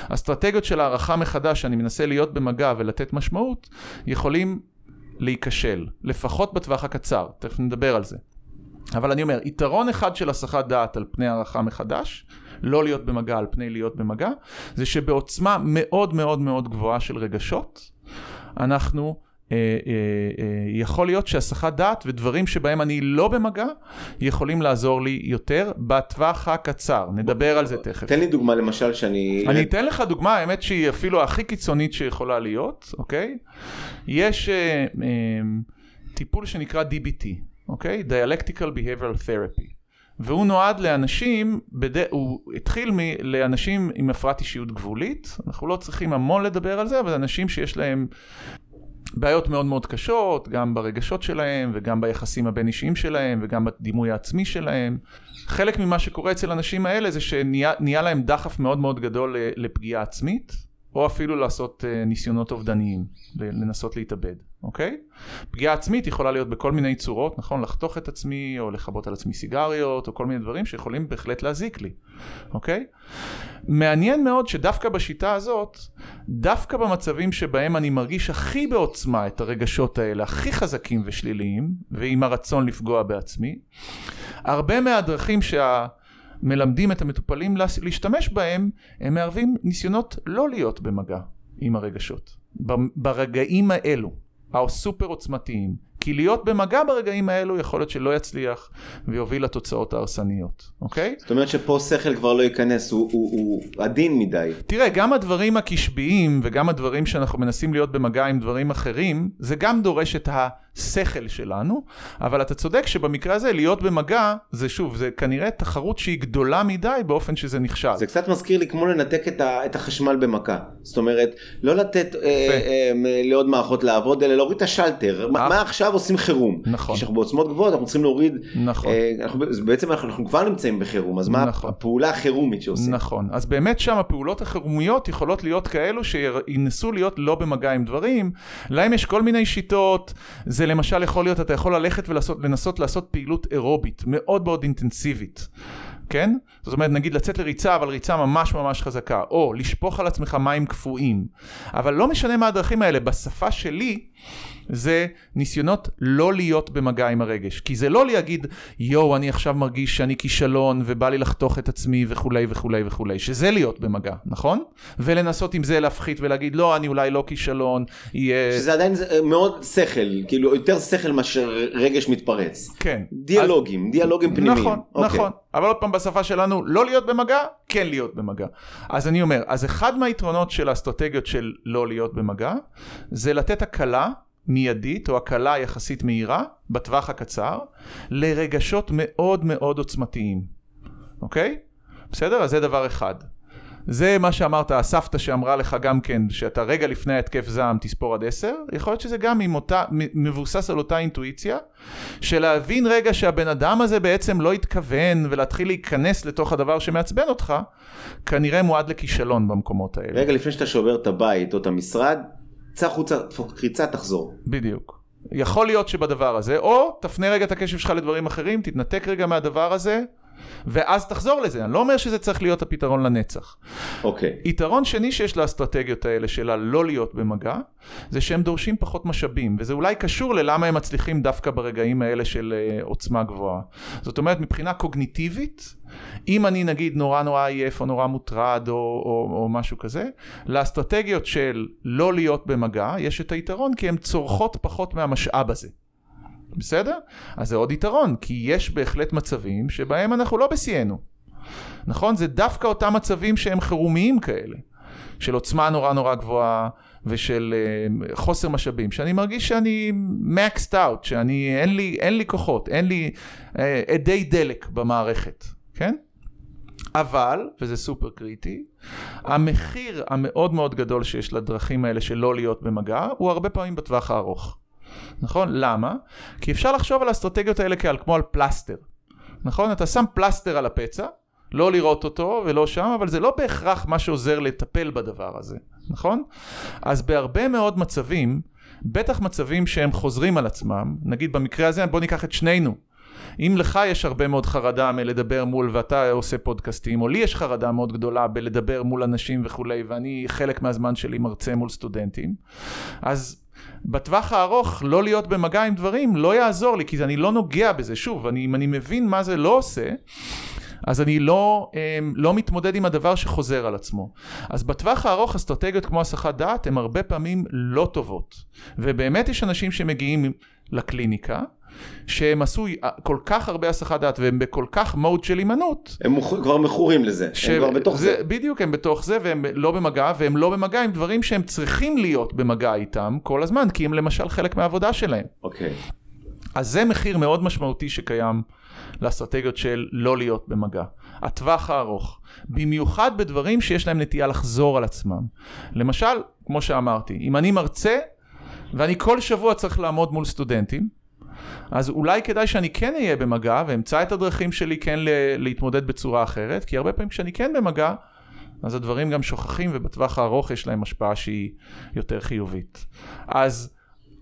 Speaker 2: אסטרטגיות של הערכה מחדש, שאני מנסה להיות במגע ולתת משמעות, יכולים להיכשל, לפחות בטווח הקצר, תכף נדבר על זה. אבל אני אומר, יתרון אחד של הסחת דעת על פני הערכה מחדש, לא להיות במגע על פני להיות במגע, זה שבעוצמה מאוד מאוד מאוד גבוהה של רגשות, אנחנו יכול להיות שהסחת דעת ודברים שבהם אני לא במגע, יכולים לעזור לי יותר בטווח הקצר. נדבר על זה תכף.
Speaker 1: תן לי דוגמה למשל שאני...
Speaker 2: אני אתן לך דוגמה, האמת שהיא אפילו הכי קיצונית שיכולה להיות, אוקיי? יש טיפול שנקרא DBT, אוקיי? Dialectical Behavioral Therapy. והוא נועד לאנשים, בד... הוא התחיל מ... לאנשים עם הפרעת אישיות גבולית, אנחנו לא צריכים המון לדבר על זה, אבל אנשים שיש להם בעיות מאוד מאוד קשות, גם ברגשות שלהם וגם ביחסים הבין אישיים שלהם וגם בדימוי העצמי שלהם. חלק ממה שקורה אצל אנשים האלה זה שנהיה להם דחף מאוד מאוד גדול לפגיעה עצמית, או אפילו לעשות אה, ניסיונות אובדניים, לנסות להתאבד. אוקיי? פגיעה עצמית יכולה להיות בכל מיני צורות, נכון? לחתוך את עצמי, או לכבות על עצמי סיגריות, או כל מיני דברים שיכולים בהחלט להזיק לי, אוקיי? מעניין מאוד שדווקא בשיטה הזאת, דווקא במצבים שבהם אני מרגיש הכי בעוצמה את הרגשות האלה, הכי חזקים ושליליים, ועם הרצון לפגוע בעצמי, הרבה מהדרכים שה... מלמדים את המטופלים להשתמש בהם, הם מערבים ניסיונות לא להיות במגע עם הרגשות. ברגעים האלו. הסופר עוצמתיים. כי להיות במגע ברגעים האלו יכול להיות שלא יצליח ויוביל לתוצאות ההרסניות, אוקיי?
Speaker 1: זאת אומרת שפה שכל כבר לא ייכנס, הוא, הוא, הוא עדין מדי.
Speaker 2: תראה, גם הדברים הקשביים וגם הדברים שאנחנו מנסים להיות במגע עם דברים אחרים, זה גם דורש את השכל שלנו, אבל אתה צודק שבמקרה הזה להיות במגע, זה שוב, זה כנראה תחרות שהיא גדולה מדי באופן שזה נכשל.
Speaker 1: זה קצת מזכיר לי כמו לנתק את, ה, את החשמל במכה. זאת אומרת, לא לתת אה, אה, לעוד מערכות לעבוד, אלא להוריד את השלטר. מה, מה עכשיו? עושים חירום.
Speaker 2: נכון.
Speaker 1: כשאנחנו בעוצמות גבוהות אנחנו צריכים להוריד.
Speaker 2: נכון. אה,
Speaker 1: אנחנו, בעצם אנחנו, אנחנו כבר נמצאים בחירום, אז מה נכון. הפעולה החירומית שעושים?
Speaker 2: נכון. אז באמת שם הפעולות החירומיות יכולות להיות כאלו שינסו להיות לא במגע עם דברים. להם יש כל מיני שיטות. זה למשל יכול להיות, אתה יכול ללכת ולנסות לעשות פעילות אירובית מאוד מאוד אינטנסיבית. כן? זאת אומרת, נגיד לצאת לריצה, אבל ריצה ממש ממש חזקה, או לשפוך על עצמך מים קפואים. אבל לא משנה מה הדרכים האלה, בשפה שלי, זה ניסיונות לא להיות במגע עם הרגש. כי זה לא להגיד, יואו, אני עכשיו מרגיש שאני כישלון ובא לי לחתוך את עצמי וכולי וכולי וכולי, שזה להיות במגע, נכון? ולנסות עם זה להפחית ולהגיד, לא, אני אולי לא כישלון, יהיה...
Speaker 1: שזה עדיין אה, מאוד שכל, כאילו יותר שכל מאשר רגש מתפרץ.
Speaker 2: כן.
Speaker 1: דיאלוגים, אז... דיאלוגים פנימיים.
Speaker 2: נכון, אוקיי. נכון. אבל עוד פעם בשפה שלנו, לא להיות במגע, כן להיות במגע. אז אני אומר, אז אחד מהיתרונות של האסטרטגיות של לא להיות במגע, זה לתת הקלה מיידית או הקלה יחסית מהירה בטווח הקצר לרגשות מאוד מאוד עוצמתיים, אוקיי? בסדר? אז זה דבר אחד. זה מה שאמרת, הסבתא שאמרה לך גם כן, שאתה רגע לפני התקף זעם תספור עד עשר, יכול להיות שזה גם אותה, מבוסס על אותה אינטואיציה, של להבין רגע שהבן אדם הזה בעצם לא התכוון ולהתחיל להיכנס לתוך הדבר שמעצבן אותך, כנראה מועד לכישלון במקומות האלה.
Speaker 1: רגע לפני שאתה שובר את הבית או את המשרד, צא החוצה, קריצה, תחזור.
Speaker 2: בדיוק. יכול להיות שבדבר הזה, או תפנה רגע את הקשב שלך לדברים אחרים, תתנתק רגע מהדבר הזה, ואז תחזור לזה. אני לא אומר שזה צריך להיות הפתרון לנצח.
Speaker 1: אוקיי.
Speaker 2: Okay. יתרון שני שיש לאסטרטגיות האלה של הלא להיות במגע, זה שהם דורשים פחות משאבים, וזה אולי קשור ללמה הם מצליחים דווקא ברגעים האלה של uh, עוצמה גבוהה. זאת אומרת, מבחינה קוגניטיבית, אם אני נגיד נורא נורא עייף או נורא מוטרד או, או, או משהו כזה, לאסטרטגיות של לא להיות במגע, יש את היתרון כי הן צורכות פחות מהמשאב הזה. בסדר? אז זה עוד יתרון, כי יש בהחלט מצבים שבהם אנחנו לא בשיאנו. נכון? זה דווקא אותם מצבים שהם חירומיים כאלה, של עוצמה נורא נורא גבוהה ושל uh, חוסר משאבים, שאני מרגיש שאני maxed out, שאני, אין לי, אין לי כוחות, אין לי uh, אדי דלק במערכת, כן? אבל, וזה סופר קריטי, המחיר המאוד מאוד גדול שיש לדרכים האלה של לא להיות במגע, הוא הרבה פעמים בטווח הארוך. נכון? למה? כי אפשר לחשוב על האסטרטגיות האלה כעל כמו על פלסטר. נכון? אתה שם פלסטר על הפצע, לא לראות אותו ולא שם, אבל זה לא בהכרח מה שעוזר לטפל בדבר הזה, נכון? אז בהרבה מאוד מצבים, בטח מצבים שהם חוזרים על עצמם, נגיד במקרה הזה בוא ניקח את שנינו. אם לך יש הרבה מאוד חרדה מלדבר מול ואתה עושה פודקאסטים, או לי יש חרדה מאוד גדולה בלדבר מול אנשים וכולי, ואני חלק מהזמן שלי מרצה מול סטודנטים, אז בטווח הארוך לא להיות במגע עם דברים לא יעזור לי כי אני לא נוגע בזה שוב אני, אם אני מבין מה זה לא עושה אז אני לא, אמ, לא מתמודד עם הדבר שחוזר על עצמו. אז בטווח הארוך אסטרטגיות כמו הסחת דעת הן הרבה פעמים לא טובות. ובאמת יש אנשים שמגיעים לקליניקה, שהם עשו כל כך הרבה הסחת דעת והם בכל כך מוד של הימנעות.
Speaker 1: הם מוכ... כבר מכורים לזה, ש... הם כבר בתוך זה, זה.
Speaker 2: בדיוק, הם בתוך זה והם לא במגע, והם לא במגע עם דברים שהם צריכים להיות במגע איתם כל הזמן, כי הם למשל חלק מהעבודה שלהם.
Speaker 1: אוקיי. Okay.
Speaker 2: אז זה מחיר מאוד משמעותי שקיים לאסטרטגיות של לא להיות במגע. הטווח הארוך. במיוחד בדברים שיש להם נטייה לחזור על עצמם. למשל, כמו שאמרתי, אם אני מרצה ואני כל שבוע צריך לעמוד מול סטודנטים, אז אולי כדאי שאני כן אהיה במגע ואמצא את הדרכים שלי כן להתמודד בצורה אחרת, כי הרבה פעמים כשאני כן במגע, אז הדברים גם שוכחים ובטווח הארוך יש להם השפעה שהיא יותר חיובית. אז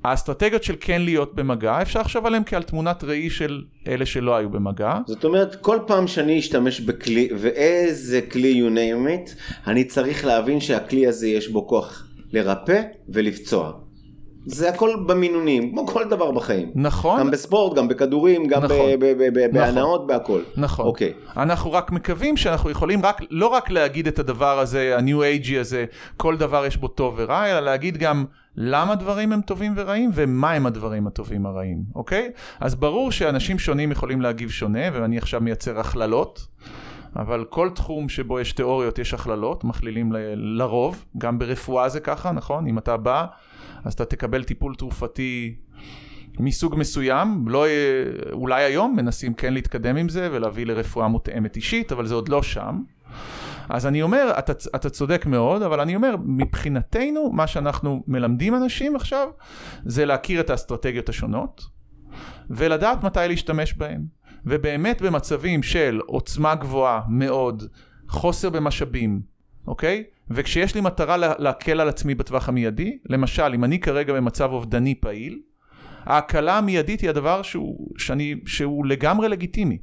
Speaker 2: האסטרטגיות של כן להיות במגע, אפשר לחשוב עליהן כעל תמונת ראי של אלה שלא היו במגע.
Speaker 1: זאת אומרת, כל פעם שאני אשתמש בכלי, ואיזה כלי you name it, אני צריך להבין שהכלי הזה יש בו כוח לרפא ולפצוע. זה הכל במינונים, כמו כל דבר בחיים.
Speaker 2: נכון.
Speaker 1: גם בספורט, גם בכדורים, גם נכון. נכון. בהנאות, בהכל.
Speaker 2: נכון. אוקיי. אנחנו רק מקווים שאנחנו יכולים רק, לא רק להגיד את הדבר הזה, ה-new age הזה, כל דבר יש בו טוב ורע, אלא להגיד גם למה דברים הם טובים ורעים ומה הם הדברים הטובים הרעים, אוקיי? אז ברור שאנשים שונים יכולים להגיב שונה, ואני עכשיו מייצר הכללות. אבל כל תחום שבו יש תיאוריות יש הכללות, מכלילים ל- לרוב, גם ברפואה זה ככה, נכון? אם אתה בא אז אתה תקבל טיפול תרופתי מסוג מסוים, לא, אולי היום מנסים כן להתקדם עם זה ולהביא לרפואה מותאמת אישית, אבל זה עוד לא שם. אז אני אומר, אתה, אתה צודק מאוד, אבל אני אומר, מבחינתנו, מה שאנחנו מלמדים אנשים עכשיו, זה להכיר את האסטרטגיות השונות, ולדעת מתי להשתמש בהן. ובאמת במצבים של עוצמה גבוהה מאוד, חוסר במשאבים, אוקיי? וכשיש לי מטרה להקל על עצמי בטווח המיידי, למשל, אם אני כרגע במצב אובדני פעיל, ההקלה המיידית היא הדבר שהוא, שאני, שהוא לגמרי לגיטימי.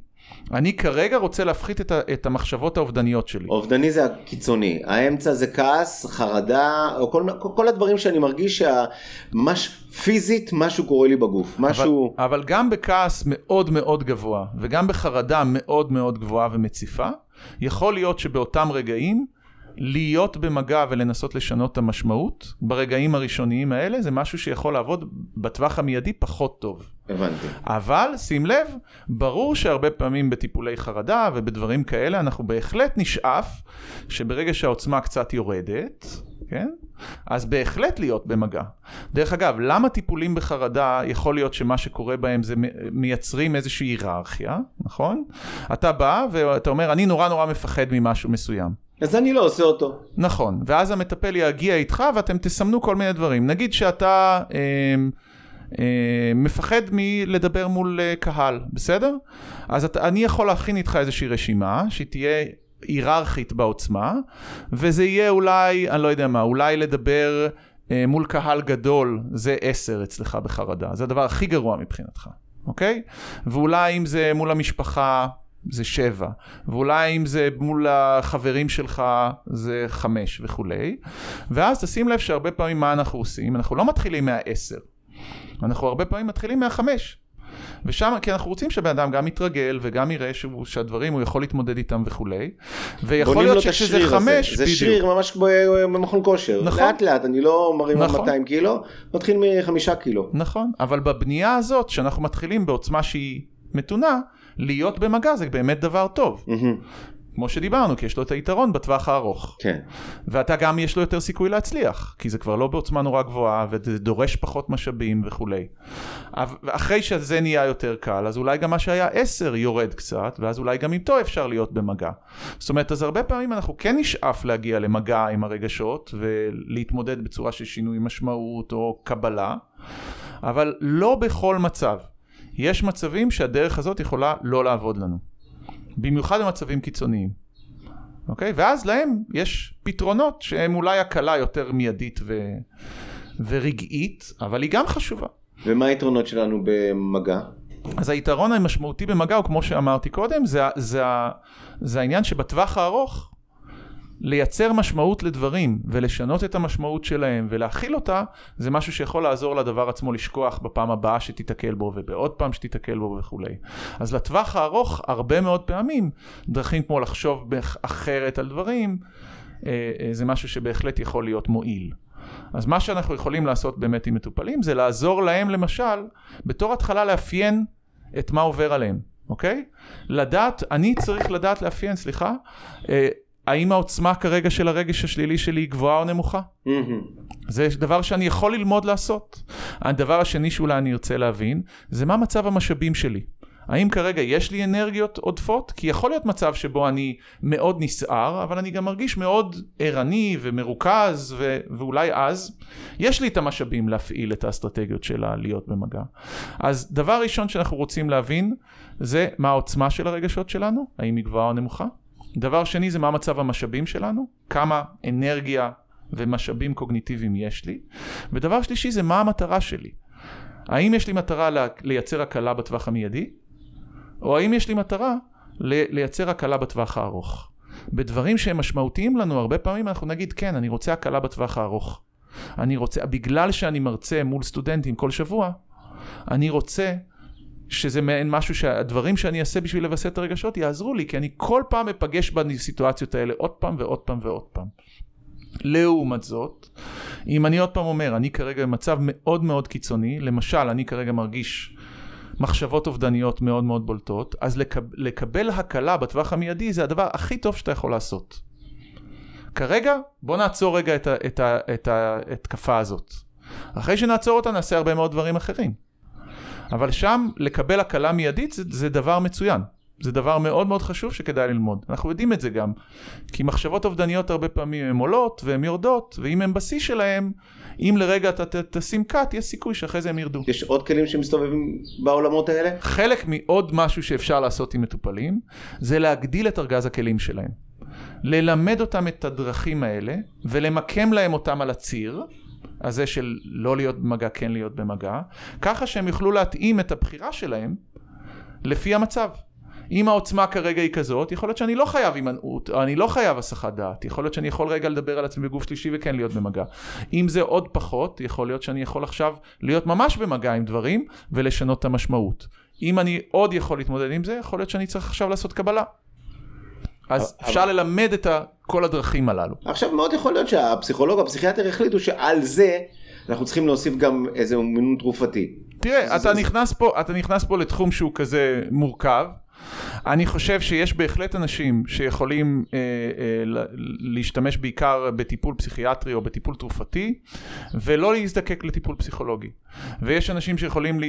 Speaker 2: אני כרגע רוצה להפחית את, ה, את המחשבות האובדניות שלי.
Speaker 1: אובדני זה הקיצוני, האמצע זה כעס, חרדה, או כל, כל, כל הדברים שאני מרגיש שמש, פיזית משהו קורה לי בגוף, משהו...
Speaker 2: אבל, אבל גם בכעס מאוד מאוד גבוה, וגם בחרדה מאוד מאוד גבוהה ומציפה, יכול להיות שבאותם רגעים להיות במגע ולנסות לשנות את המשמעות ברגעים הראשוניים האלה זה משהו שיכול לעבוד בטווח המיידי פחות טוב.
Speaker 1: הבנתי.
Speaker 2: אבל שים לב, ברור שהרבה פעמים בטיפולי חרדה ובדברים כאלה אנחנו בהחלט נשאף שברגע שהעוצמה קצת יורדת, כן? אז בהחלט להיות במגע. דרך אגב, למה טיפולים בחרדה יכול להיות שמה שקורה בהם זה מייצרים איזושהי היררכיה, נכון? אתה בא ואתה אומר אני נורא נורא מפחד ממשהו מסוים.
Speaker 1: אז אני לא עושה אותו.
Speaker 2: נכון, ואז המטפל יגיע איתך ואתם תסמנו כל מיני דברים. נגיד שאתה אה, אה, מפחד מלדבר מול אה, קהל, בסדר? אז אתה, אני יכול להכין איתך איזושהי רשימה שתהיה היררכית בעוצמה, וזה יהיה אולי, אני לא יודע מה, אולי לדבר אה, מול קהל גדול, זה עשר אצלך בחרדה, זה הדבר הכי גרוע מבחינתך, אוקיי? ואולי אם זה מול המשפחה... זה שבע, ואולי אם זה מול החברים שלך זה חמש וכולי, ואז תשים לב שהרבה פעמים מה אנחנו עושים, אנחנו לא מתחילים מהעשר, אנחנו הרבה פעמים מתחילים מהחמש. ושם, כי אנחנו רוצים שבן אדם גם יתרגל וגם יראה שהוא, שהדברים הוא יכול להתמודד איתם וכולי. ויכול להיות שכשזה חמש,
Speaker 1: זה בדיוק. שריר ממש כמו במכון כושר. נכון. לאט לאט, אני לא מרים נכון. 200 קילו, מתחיל מחמישה קילו.
Speaker 2: נכון, אבל בבנייה הזאת, שאנחנו מתחילים בעוצמה שהיא מתונה, להיות במגע זה באמת דבר טוב. כמו שדיברנו, כי יש לו את היתרון בטווח הארוך.
Speaker 1: כן.
Speaker 2: ואתה גם יש לו יותר סיכוי להצליח, כי זה כבר לא בעוצמה נורא גבוהה, וזה דורש פחות משאבים וכולי. אחרי שזה נהיה יותר קל, אז אולי גם מה שהיה עשר יורד קצת, ואז אולי גם איתו אפשר להיות במגע. זאת אומרת, אז הרבה פעמים אנחנו כן נשאף להגיע למגע עם הרגשות, ולהתמודד בצורה של שינוי משמעות או קבלה, אבל לא בכל מצב. יש מצבים שהדרך הזאת יכולה לא לעבוד לנו. במיוחד במצבים קיצוניים. אוקיי? ואז להם יש פתרונות שהם אולי הקלה יותר מיידית ו... ורגעית, אבל היא גם חשובה.
Speaker 1: ומה היתרונות שלנו במגע?
Speaker 2: אז היתרון המשמעותי במגע הוא כמו שאמרתי קודם, זה, זה, זה העניין שבטווח הארוך לייצר משמעות לדברים ולשנות את המשמעות שלהם ולהכיל אותה זה משהו שיכול לעזור לדבר עצמו לשכוח בפעם הבאה שתיתקל בו ובעוד פעם שתיתקל בו וכולי. אז לטווח הארוך הרבה מאוד פעמים דרכים כמו לחשוב אחרת על דברים אה, אה, זה משהו שבהחלט יכול להיות מועיל. אז מה שאנחנו יכולים לעשות באמת עם מטופלים זה לעזור להם למשל בתור התחלה לאפיין את מה עובר עליהם, אוקיי? לדעת, אני צריך לדעת לאפיין, סליחה, אה, האם העוצמה כרגע של הרגש השלילי שלי היא גבוהה או נמוכה? Mm-hmm. זה דבר שאני יכול ללמוד לעשות. הדבר השני שאולי אני ארצה להבין, זה מה מצב המשאבים שלי. האם כרגע יש לי אנרגיות עודפות? כי יכול להיות מצב שבו אני מאוד נסער, אבל אני גם מרגיש מאוד ערני ומרוכז, ו- ואולי אז יש לי את המשאבים להפעיל את האסטרטגיות שלה להיות במגע. אז דבר ראשון שאנחנו רוצים להבין, זה מה העוצמה של הרגשות שלנו, האם היא גבוהה או נמוכה. דבר שני זה מה מצב המשאבים שלנו, כמה אנרגיה ומשאבים קוגניטיביים יש לי. ודבר שלישי זה מה המטרה שלי. האם יש לי מטרה לייצר הקלה בטווח המיידי, או האם יש לי מטרה לייצר הקלה בטווח הארוך. בדברים שהם משמעותיים לנו, הרבה פעמים אנחנו נגיד, כן, אני רוצה הקלה בטווח הארוך. אני רוצה, בגלל שאני מרצה מול סטודנטים כל שבוע, אני רוצה שזה מעין משהו שהדברים שאני אעשה בשביל לווסת את הרגשות יעזרו לי, כי אני כל פעם אפגש בסיטואציות האלה עוד פעם ועוד פעם ועוד פעם. לעומת זאת, אם אני עוד פעם אומר, אני כרגע במצב מאוד מאוד קיצוני, למשל, אני כרגע מרגיש מחשבות אובדניות מאוד מאוד בולטות, אז לקב, לקבל הקלה בטווח המיידי זה הדבר הכי טוב שאתה יכול לעשות. כרגע, בוא נעצור רגע את ההתקפה הזאת. אחרי שנעצור אותה נעשה הרבה מאוד דברים אחרים. אבל שם לקבל הקלה מיידית זה, זה דבר מצוין. זה דבר מאוד מאוד חשוב שכדאי ללמוד. אנחנו יודעים את זה גם. כי מחשבות אובדניות הרבה פעמים הן עולות והן יורדות, ואם הן בשיא שלהן, אם לרגע אתה תשים קאט, יש סיכוי שאחרי זה הם ירדו.
Speaker 1: יש עוד כלים שמסתובבים בעולמות האלה?
Speaker 2: חלק מעוד משהו שאפשר לעשות עם מטופלים, זה להגדיל את ארגז הכלים שלהם. ללמד אותם את הדרכים האלה, ולמקם להם אותם על הציר, הזה של לא להיות במגע, כן להיות במגע, ככה שהם יוכלו להתאים את הבחירה שלהם לפי המצב. אם העוצמה כרגע היא כזאת, יכול להיות שאני לא חייב הימנעות, או אני לא חייב הסחת דעת, יכול להיות שאני יכול רגע לדבר על עצמי בגוף שלישי וכן להיות במגע. אם זה עוד פחות, יכול להיות שאני יכול עכשיו להיות ממש במגע עם דברים ולשנות את המשמעות. אם אני עוד יכול להתמודד עם זה, יכול להיות שאני צריך עכשיו לעשות קבלה. אז אבל... אפשר ללמד את כל הדרכים הללו.
Speaker 1: עכשיו מאוד יכול להיות שהפסיכולוג הפסיכיאטר החליטו שעל זה אנחנו צריכים להוסיף גם איזה מינון תרופתי.
Speaker 2: תראה, אתה, זה... נכנס פה, אתה נכנס פה לתחום שהוא כזה מורכב. אני חושב שיש בהחלט אנשים שיכולים אה, אה, להשתמש בעיקר בטיפול פסיכיאטרי או בטיפול תרופתי ולא להזדקק לטיפול פסיכולוגי. ויש אנשים שיכולים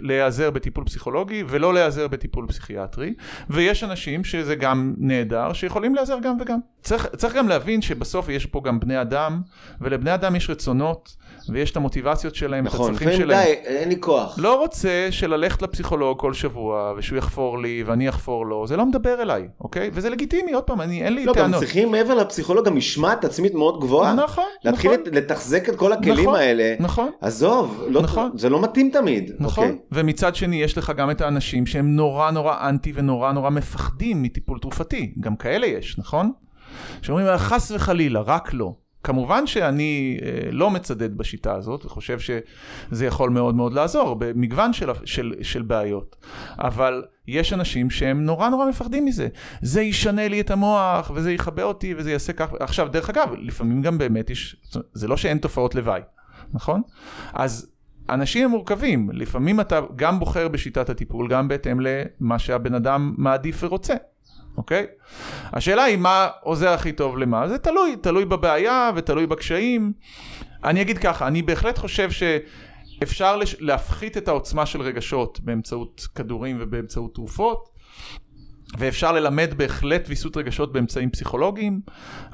Speaker 2: להיעזר בטיפול פסיכולוגי ולא להיעזר בטיפול פסיכיאטרי ויש אנשים שזה גם נהדר שיכולים להיעזר גם וגם. צריך, צריך גם להבין שבסוף יש פה גם בני אדם ולבני אדם יש רצונות ויש את המוטיבציות שלהם,
Speaker 1: נכון,
Speaker 2: את הצרכים שלהם. נכון,
Speaker 1: די, אין לי כוח.
Speaker 2: לא רוצה שללכת לפסיכולוג כל שבוע ושהוא יחפור לי ואני אחפור לו, זה לא מדבר אליי, אוקיי? וזה לגיטימי, עוד פעם, אני, אין לי
Speaker 1: לא,
Speaker 2: טענות.
Speaker 1: לא, גם צריכים מעבר לפסיכולוג גם משמעת עצמית מאוד גבוהה.
Speaker 2: נכון,
Speaker 1: להתחיל נכון. להתחיל לתחזק את כל הכלים
Speaker 2: נכון,
Speaker 1: האלה.
Speaker 2: נכון.
Speaker 1: עזוב, לא, נכון. זה לא מתאים תמיד.
Speaker 2: נכון,
Speaker 1: אוקיי.
Speaker 2: ומצד שני יש לך גם את האנשים שהם נורא נורא אנטי ונורא נורא מפחדים מטיפול תרופתי, גם כאלה יש, נכון? שאומרים חס וחלילה, רק לא. כמובן שאני אה, לא מצדד בשיטה הזאת וחושב שזה יכול מאוד מאוד לעזור במגוון של, של, של בעיות, אבל יש אנשים שהם נורא נורא מפחדים מזה. זה ישנה לי את המוח וזה יכבה אותי וזה יעשה כך. עכשיו, דרך אגב, לפעמים גם באמת יש, זה לא שאין תופעות לוואי, נכון? אז אנשים הם מורכבים, לפעמים אתה גם בוחר בשיטת הטיפול גם בהתאם למה שהבן אדם מעדיף ורוצה. אוקיי? השאלה היא מה עוזר הכי טוב למה, זה תלוי, תלוי בבעיה ותלוי בקשיים. אני אגיד ככה, אני בהחלט חושב שאפשר לש... להפחית את העוצמה של רגשות באמצעות כדורים ובאמצעות תרופות. ואפשר ללמד בהחלט ויסות רגשות באמצעים פסיכולוגיים.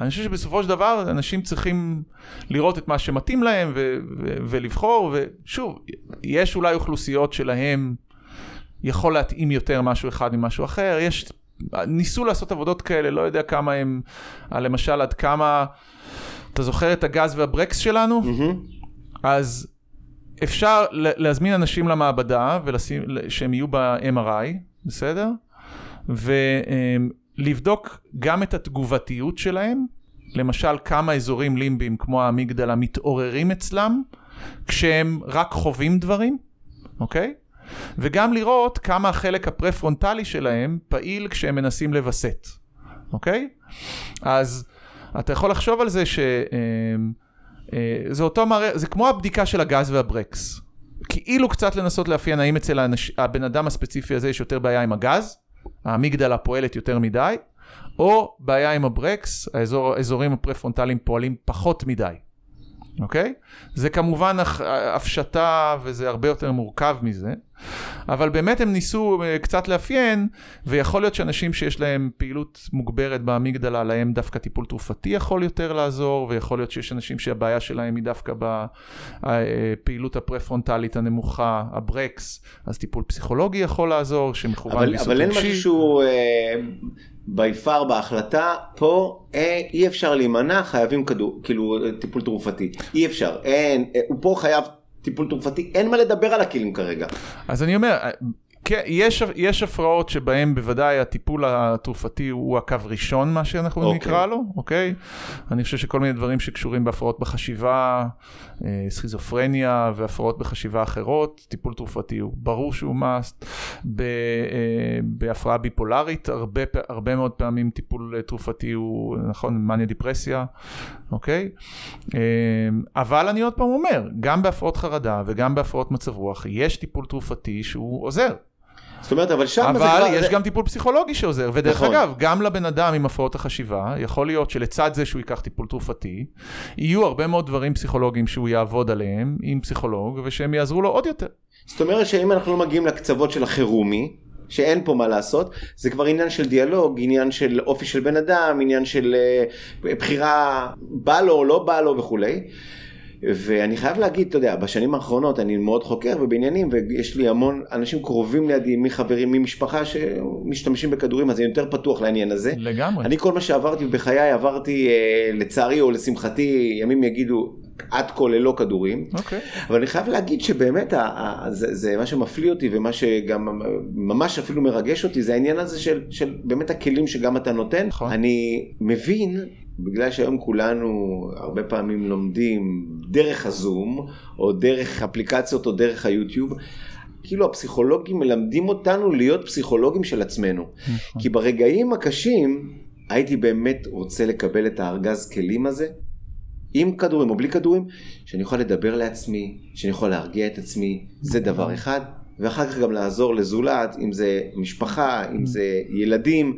Speaker 2: אני חושב שבסופו של דבר אנשים צריכים לראות את מה שמתאים להם ו- ו- ולבחור, ושוב, יש אולי אוכלוסיות שלהם יכול להתאים יותר משהו אחד ממשהו אחר, יש ניסו לעשות עבודות כאלה, לא יודע כמה הם, אה, למשל עד כמה, אתה זוכר את הגז והברקס שלנו? Mm-hmm. אז אפשר להזמין אנשים למעבדה ולשים, שהם יהיו ב-MRI, בסדר? ולבדוק גם את התגובתיות שלהם למשל כמה אזורים לימביים כמו האמיגדלה מתעוררים אצלם כשהם רק חווים דברים, אוקיי? וגם לראות כמה החלק הפרפרונטלי שלהם פעיל כשהם מנסים לווסת, אוקיי? אז אתה יכול לחשוב על זה ש... אה, זה אותו מערכת, זה כמו הבדיקה של הגז והברקס. כאילו קצת לנסות לאפיין האם אצל האנש, הבן אדם הספציפי הזה יש יותר בעיה עם הגז, האמיגדלה פועלת יותר מדי, או בעיה עם הברקס, האזור, האזורים הפרפרונטליים פועלים פחות מדי. אוקיי? זה כמובן הפשטה וזה הרבה יותר מורכב מזה, אבל באמת הם ניסו אה, קצת לאפיין, ויכול להיות שאנשים שיש להם פעילות מוגברת באמיגדלה, להם דווקא טיפול תרופתי יכול יותר לעזור, ויכול להיות שיש אנשים שהבעיה שלהם היא דווקא בפעילות הפרפרונטלית הנמוכה, הברקס, אז טיפול פסיכולוגי יכול לעזור, שמכוון
Speaker 1: ויסות רגשי. אבל אין משהו שהוא... אה... בי פאר בהחלטה, פה אה, אי אפשר להימנע, חייבים כדור, כאילו טיפול תרופתי. אי אפשר, אין, אה, הוא פה חייב טיפול תרופתי, אין מה לדבר על הכלים כרגע.
Speaker 2: אז אני אומר, כן, יש, יש הפרעות שבהן בוודאי הטיפול התרופתי הוא הקו ראשון, מה שאנחנו okay. אוקיי. נקרא לו, אוקיי? אני חושב שכל מיני דברים שקשורים בהפרעות בחשיבה, אה, סכיזופרניה והפרעות בחשיבה אחרות, טיפול תרופתי הוא ברור שהוא must. ב, אה, בהפרעה ביפולרית, הרבה, הרבה מאוד פעמים טיפול תרופתי הוא, נכון, מניה דיפרסיה, אוקיי? אה, אבל אני עוד פעם אומר, גם בהפרעות חרדה וגם בהפרעות מצב רוח, יש טיפול תרופתי שהוא עוזר.
Speaker 1: זאת אומרת, אבל שם
Speaker 2: אבל זה כבר... אבל יש גם טיפול פסיכולוגי שעוזר, ודרך נכון. אגב, גם לבן אדם עם הפרעות החשיבה, יכול להיות שלצד זה שהוא ייקח טיפול תרופתי, יהיו הרבה מאוד דברים פסיכולוגיים שהוא יעבוד עליהם עם פסיכולוג, ושהם יעזרו לו עוד יותר.
Speaker 1: זאת אומרת שאם אנחנו לא מגיעים לקצוות של החירומי, שאין פה מה לעשות, זה כבר עניין של דיאלוג, עניין של אופי של בן אדם, עניין של uh, בחירה בא לו או לא בא לו וכולי. ואני חייב להגיד, אתה יודע, בשנים האחרונות אני מאוד חוקר ובעניינים, ויש לי המון אנשים קרובים לידי, מחברים, ממשפחה שמשתמשים בכדורים, אז אני יותר פתוח לעניין הזה.
Speaker 2: לגמרי.
Speaker 1: אני כל מה שעברתי בחיי עברתי, אה, לצערי או לשמחתי, ימים יגידו, עד כה ללא כדורים.
Speaker 2: אוקיי.
Speaker 1: אבל אני חייב להגיד שבאמת, ה, ה, זה, זה מה שמפליא אותי ומה שגם ממש אפילו מרגש אותי, זה העניין הזה של, של באמת הכלים שגם אתה נותן. נכון. אני מבין בגלל שהיום כולנו הרבה פעמים לומדים דרך הזום, או דרך אפליקציות או דרך היוטיוב, כאילו הפסיכולוגים מלמדים אותנו להיות פסיכולוגים של עצמנו. נכון. כי ברגעים הקשים הייתי באמת רוצה לקבל את הארגז כלים הזה, עם כדורים או בלי כדורים, שאני יכול לדבר לעצמי, שאני יכול להרגיע את עצמי, זה דבר. אחד, ואחר כך גם לעזור לזולת, אם זה משפחה, אם. זה ילדים.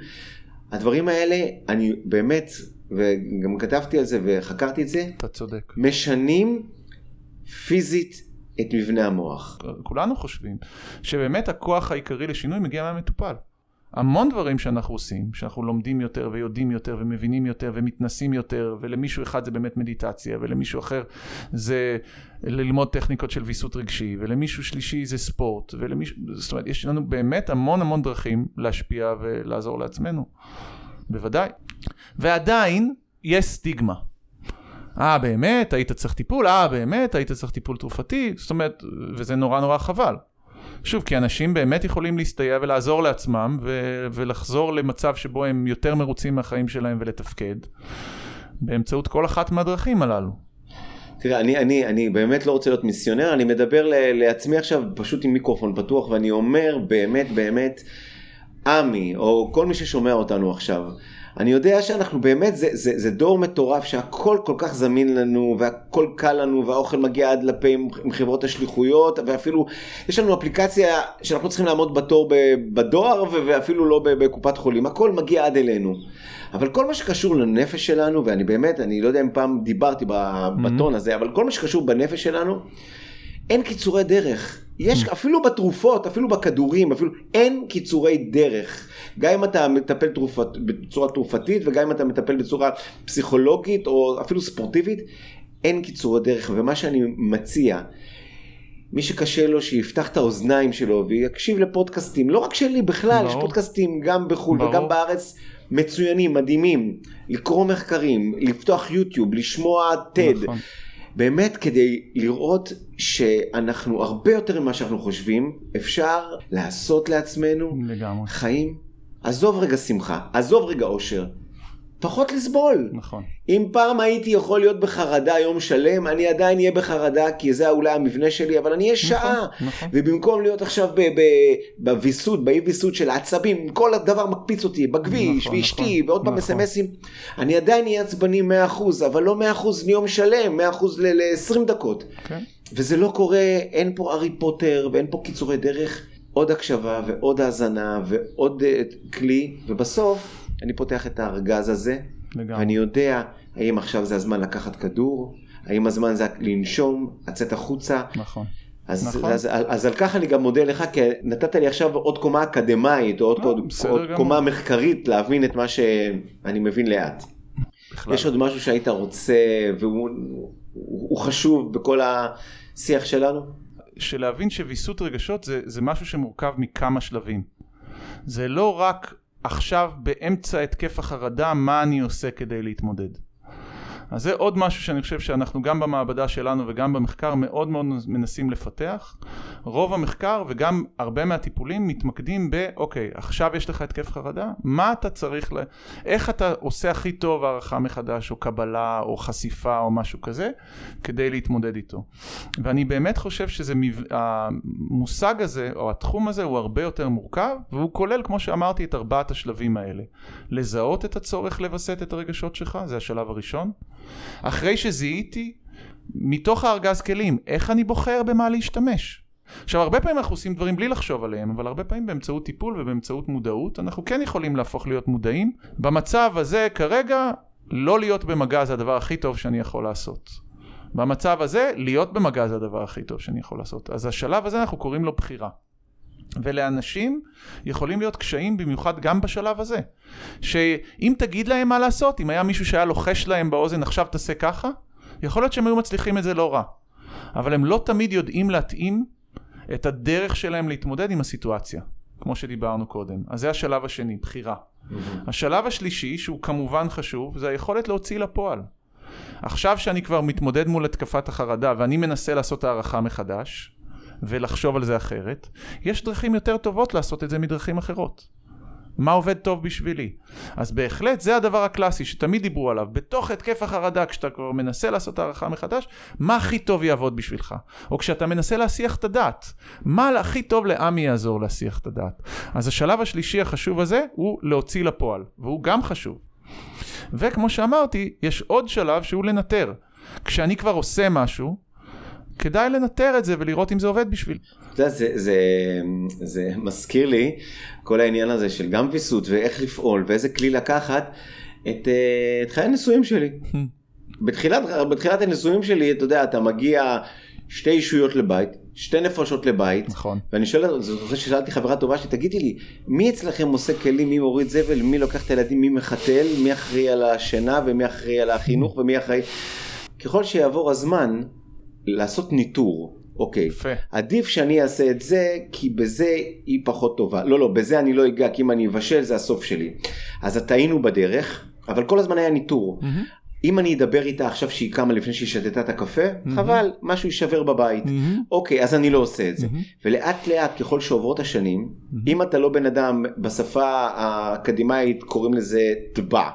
Speaker 1: הדברים האלה, אני באמת וגם כתבתי על זה וחקרתי את זה.
Speaker 2: אתה צודק.
Speaker 1: משנים פיזית את מבנה המוח.
Speaker 2: כולנו חושבים שבאמת הכוח העיקרי לשינוי מגיע מהמטופל. המון דברים שאנחנו עושים, שאנחנו לומדים יותר ויודעים יותר ומבינים יותר ומתנסים יותר, ולמישהו אחד זה באמת מדיטציה, ולמישהו אחר זה ללמוד טכניקות של ויסות רגשי, ולמישהו שלישי זה ספורט, ולמישהו, זאת אומרת, יש לנו באמת המון המון דרכים להשפיע ולעזור לעצמנו. בוודאי. ועדיין יש סטיגמה. אה באמת היית צריך טיפול? אה באמת היית צריך טיפול תרופתי? זאת אומרת, וזה נורא נורא חבל. שוב, כי אנשים באמת יכולים להסתייע ולעזור לעצמם ו- ולחזור למצב שבו הם יותר מרוצים מהחיים שלהם ולתפקד באמצעות כל אחת מהדרכים הללו.
Speaker 1: תראה, אני, אני, אני באמת לא רוצה להיות מיסיונר, אני מדבר ל- לעצמי עכשיו פשוט עם מיקרופון פתוח ואני אומר באמת באמת עמי, או כל מי ששומע אותנו עכשיו, אני יודע שאנחנו באמת, זה, זה, זה דור מטורף שהכל כל כך זמין לנו, והכל קל לנו, והאוכל מגיע עד לפה עם, עם חברות השליחויות, ואפילו יש לנו אפליקציה שאנחנו צריכים לעמוד בתור בדואר, ואפילו לא בקופת חולים, הכל מגיע עד אלינו. אבל כל מה שקשור לנפש שלנו, ואני באמת, אני לא יודע אם פעם דיברתי בטון הזה, אבל כל מה שקשור בנפש שלנו, אין קיצורי דרך. יש mm. אפילו בתרופות, אפילו בכדורים, אפילו אין קיצורי דרך. גם אם אתה מטפל תרופת, בצורה תרופתית וגם אם אתה מטפל בצורה פסיכולוגית או אפילו ספורטיבית, אין קיצורי דרך. ומה שאני מציע, מי שקשה לו שיפתח את האוזניים שלו ויקשיב לפודקאסטים, לא רק שלי בכלל, יש פודקאסטים גם בחו"ל ברור. וגם בארץ מצוינים, מדהימים, לקרוא מחקרים, לפתוח יוטיוב, לשמוע TED. נכון. באמת כדי לראות שאנחנו הרבה יותר ממה שאנחנו חושבים, אפשר לעשות לעצמנו
Speaker 2: לגמרי.
Speaker 1: חיים. עזוב רגע שמחה, עזוב רגע אושר. פחות לסבול.
Speaker 2: נכון.
Speaker 1: אם פעם הייתי יכול להיות בחרדה יום שלם, אני עדיין אהיה בחרדה, כי זה אולי המבנה שלי, אבל אני אהיה שעה.
Speaker 2: נכון.
Speaker 1: ובמקום להיות עכשיו בוויסות, באי ויסות של העצבים, כל הדבר מקפיץ אותי, בכביש,
Speaker 2: נכון,
Speaker 1: ואשתי,
Speaker 2: נכון,
Speaker 1: ועוד פעם
Speaker 2: נכון.
Speaker 1: אסמסים, אני עדיין אהיה עצבני 100%, אבל לא 100% ליום שלם, 100% ל-20 דקות.
Speaker 2: כן.
Speaker 1: וזה לא קורה, אין פה ארי פוטר ואין פה קיצורי דרך, עוד הקשבה ועוד האזנה ועוד אה, כלי, ובסוף אני פותח את הארגז הזה,
Speaker 2: לגמרי.
Speaker 1: ואני יודע האם עכשיו זה הזמן לקחת כדור, האם הזמן זה לנשום, לצאת החוצה.
Speaker 2: נכון.
Speaker 1: אז,
Speaker 2: נכון.
Speaker 1: אז, אז, אז על כך אני גם מודה לך, כי נתת לי עכשיו עוד קומה אקדמאית, או עוד,
Speaker 2: לא,
Speaker 1: עוד
Speaker 2: גמור.
Speaker 1: קומה מחקרית להבין את מה שאני מבין לאט.
Speaker 2: בכלל.
Speaker 1: יש עוד משהו שהיית רוצה, והוא הוא, הוא חשוב בכל השיח שלנו?
Speaker 2: שלהבין שוויסות רגשות זה, זה משהו שמורכב מכמה שלבים. זה לא רק עכשיו באמצע התקף החרדה מה אני עושה כדי להתמודד. אז זה עוד משהו שאני חושב שאנחנו גם במעבדה שלנו וגם במחקר מאוד מאוד מנסים לפתח. רוב המחקר וגם הרבה מהטיפולים מתמקדים ב, אוקיי, עכשיו יש לך התקף חרדה, מה אתה צריך, ל... איך אתה עושה הכי טוב הערכה מחדש, או קבלה, או חשיפה, או משהו כזה, כדי להתמודד איתו. ואני באמת חושב שזה. המושג הזה, או התחום הזה, הוא הרבה יותר מורכב, והוא כולל, כמו שאמרתי, את ארבעת השלבים האלה. לזהות את הצורך לווסת את הרגשות שלך, זה השלב הראשון. אחרי שזיהיתי, מתוך הארגז כלים, איך אני בוחר במה להשתמש? עכשיו הרבה פעמים אנחנו עושים דברים בלי לחשוב עליהם, אבל הרבה פעמים באמצעות טיפול ובאמצעות מודעות, אנחנו כן יכולים להפוך להיות מודעים. במצב הזה כרגע, לא להיות במגע זה הדבר הכי טוב שאני יכול לעשות. במצב הזה, להיות במגע זה הדבר הכי טוב שאני יכול לעשות. אז השלב הזה אנחנו קוראים לו בחירה. ולאנשים יכולים להיות קשיים במיוחד גם בשלב הזה. שאם תגיד להם מה לעשות, אם היה מישהו שהיה לוחש להם באוזן עכשיו תעשה ככה, יכול להיות שהם היו מצליחים את זה לא רע. אבל הם לא תמיד יודעים להתאים את הדרך שלהם להתמודד עם הסיטואציה, כמו שדיברנו קודם. אז זה השלב השני, בחירה. השלב השלישי, שהוא כמובן חשוב, זה היכולת להוציא לפועל. עכשיו שאני כבר מתמודד מול התקפת החרדה ואני מנסה לעשות הערכה מחדש ולחשוב על זה אחרת, יש דרכים יותר טובות לעשות את זה מדרכים אחרות. מה עובד טוב בשבילי? אז בהחלט זה הדבר הקלאסי שתמיד דיברו עליו. בתוך התקף החרדה, כשאתה כבר מנסה לעשות הערכה מחדש, מה הכי טוב יעבוד בשבילך? או כשאתה מנסה להסיח את הדעת, מה הכי טוב לעמי יעזור להסיח את הדעת? אז השלב השלישי החשוב הזה הוא להוציא לפועל, והוא גם חשוב. וכמו שאמרתי, יש עוד שלב שהוא לנטר. כשאני כבר עושה משהו, כדאי לנטר את זה ולראות אם זה עובד בשביל.
Speaker 1: אתה יודע, זה, זה, זה מזכיר לי כל העניין הזה של גם ויסות ואיך לפעול ואיזה כלי לקחת את, אה, את חיי הנישואים שלי. *laughs* בתחילת, בתחילת הנישואים שלי, אתה יודע, אתה מגיע שתי אישויות לבית, שתי נפשות לבית,
Speaker 2: נכון.
Speaker 1: ואני שואל, זוכר ששאלתי חברה טובה שלי, תגידי לי, מי אצלכם עושה כלים, מי מוריד זבל, מי לוקח את הילדים, מי מחתל, מי אחראי על השינה ומי אחראי על החינוך ומי אחראי... ככל שיעבור הזמן, לעשות ניטור. אוקיי,
Speaker 2: יפה.
Speaker 1: עדיף שאני אעשה את זה, כי בזה היא פחות טובה. לא, לא, בזה אני לא אגע, כי אם אני אבשל זה הסוף שלי. אז טעינו בדרך, אבל כל הזמן היה ניטור.
Speaker 2: מהמם.
Speaker 1: אם אני אדבר איתה עכשיו שהיא קמה לפני שהיא שתתה את הקפה,
Speaker 2: מהמם.
Speaker 1: חבל, משהו יישבר בבית. אוקיי, אז אני לא עושה את זה.
Speaker 2: מהמם.
Speaker 1: ולאט לאט ככל שעוברות השנים, אם אתה לא בן אדם, בשפה האקדמאית קוראים לזה טבע,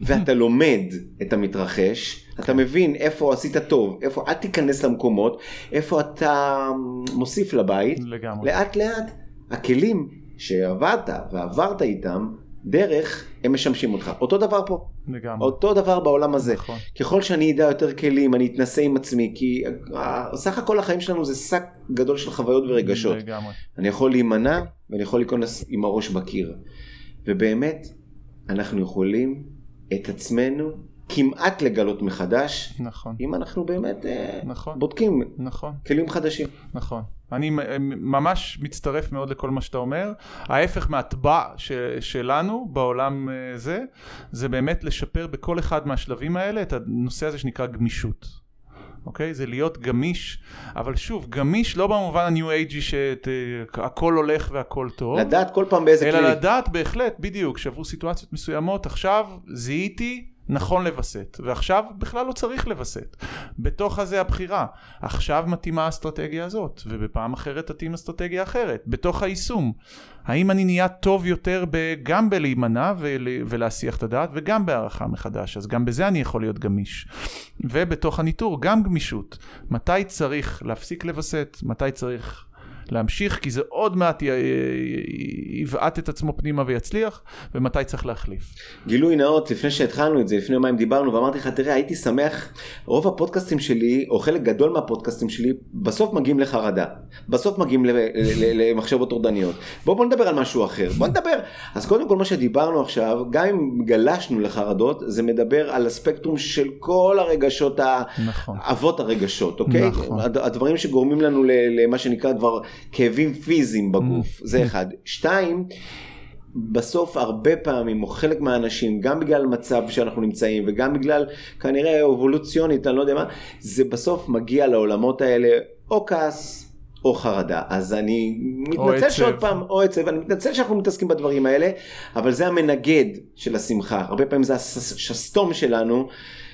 Speaker 1: ואתה לומד את המתרחש, אתה מבין איפה עשית טוב, איפה אל תיכנס למקומות, איפה אתה מוסיף לבית,
Speaker 2: לגמרי.
Speaker 1: לאט לאט הכלים שעבדת ועברת איתם, דרך, הם משמשים אותך. אותו דבר פה,
Speaker 2: לגמרי.
Speaker 1: אותו דבר בעולם הזה.
Speaker 2: נכון.
Speaker 1: ככל שאני אדע יותר כלים, אני אתנסה עם עצמי, כי אה, סך הכל החיים שלנו זה שק גדול של חוויות ורגשות.
Speaker 2: לגמרי.
Speaker 1: אני יכול להימנע ואני יכול להיכנס עם הראש בקיר. ובאמת, אנחנו יכולים את עצמנו כמעט לגלות מחדש,
Speaker 2: נכון.
Speaker 1: אם אנחנו באמת אה,
Speaker 2: נכון.
Speaker 1: בודקים
Speaker 2: נכון.
Speaker 1: כלים חדשים.
Speaker 2: נכון. אני ממש מצטרף מאוד לכל מה שאתה אומר. ההפך מהטבע ש- שלנו בעולם אה, זה, זה באמת לשפר בכל אחד מהשלבים האלה את הנושא הזה שנקרא גמישות. אוקיי? זה להיות גמיש, אבל שוב, גמיש לא במובן הניו אייג'י שהכל הולך והכל טוב.
Speaker 1: לדעת כל פעם באיזה
Speaker 2: אלא
Speaker 1: כלי.
Speaker 2: לדעת בהחלט, בדיוק, שעברו סיטואציות מסוימות, עכשיו זיהיתי, נכון לווסת, ועכשיו בכלל לא צריך לווסת. בתוך הזה הבחירה. עכשיו מתאימה האסטרטגיה הזאת, ובפעם אחרת תתאים אסטרטגיה אחרת. בתוך היישום. האם אני נהיה טוב יותר גם בלהימנע ול, ולהסיח את הדעת, וגם בהערכה מחדש. אז גם בזה אני יכול להיות גמיש. ובתוך הניטור גם גמישות. מתי צריך להפסיק לווסת, מתי צריך להמשיך, כי זה עוד מעט יבעט את עצמו פנימה ויצליח, ומתי צריך להחליף.
Speaker 1: גילוי נאות, לפני שהתחלנו את זה, לפני יומיים דיברנו, ואמרתי לך, תראה, הייתי שמח, רוב הפודקאסטים שלי, או חלק גדול מהפודקאסטים שלי, בסוף מגיעים לחרדה. בסוף מגיעים למחשבות טורדניות. בואו בוא נדבר על משהו אחר. בוא נדבר. אז קודם כל מה שדיברנו עכשיו, גם אם גלשנו לחרדות, זה מדבר על הספקטרום של כל הרגשות, נכון. אבות הרגשות, אוקיי? נכון. הדברים שגורמים לנו למה שנקרא כבר כאבים פיזיים בגוף, mm. זה אחד. שתיים, בסוף הרבה פעמים, או חלק מהאנשים, גם בגלל מצב שאנחנו נמצאים, וגם בגלל כנראה אבולוציונית, אני לא יודע מה, זה בסוף מגיע לעולמות האלה, או כעס, או חרדה. אז אני מתנצל שעוד פעם, או עצב, אני מתנצל שאנחנו מתעסקים בדברים האלה, אבל זה המנגד של השמחה. הרבה פעמים זה השסתום שלנו.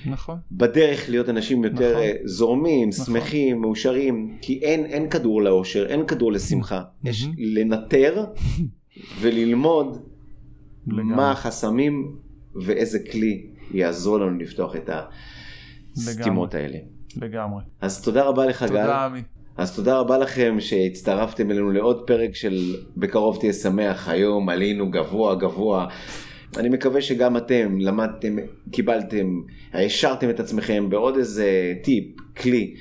Speaker 2: נכון.
Speaker 1: בדרך להיות אנשים יותר נכון. אה, זורמים, נכון. שמחים, מאושרים, כי אין, אין כדור לאושר, אין כדור לשמחה. יש לנטר וללמוד מה החסמים ואיזה כלי יעזור לנו לפתוח את הסתימות האלה.
Speaker 2: לגמרי.
Speaker 1: אז תודה רבה לך
Speaker 2: תודה, גל. תודה עמי.
Speaker 1: אז תודה רבה לכם שהצטרפתם אלינו לעוד פרק של בקרוב תהיה שמח היום עלינו גבוה גבוה. אני מקווה שגם אתם למדתם, קיבלתם, השארתם את עצמכם בעוד איזה טיפ, כלי.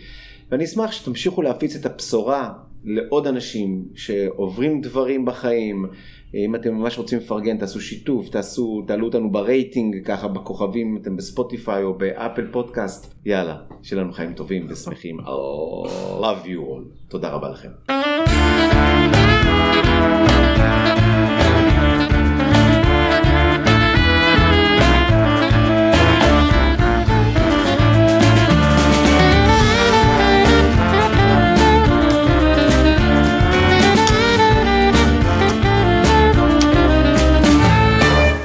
Speaker 1: ואני אשמח שתמשיכו להפיץ את הבשורה לעוד אנשים שעוברים דברים בחיים. אם אתם ממש רוצים לפרגן, תעשו שיתוף, תעשו, תעלו אותנו ברייטינג, ככה בכוכבים, אם אתם בספוטיפיי או באפל פודקאסט. יאללה, שיהיה לנו חיים טובים ושמחים. I love you all. תודה רבה לכם.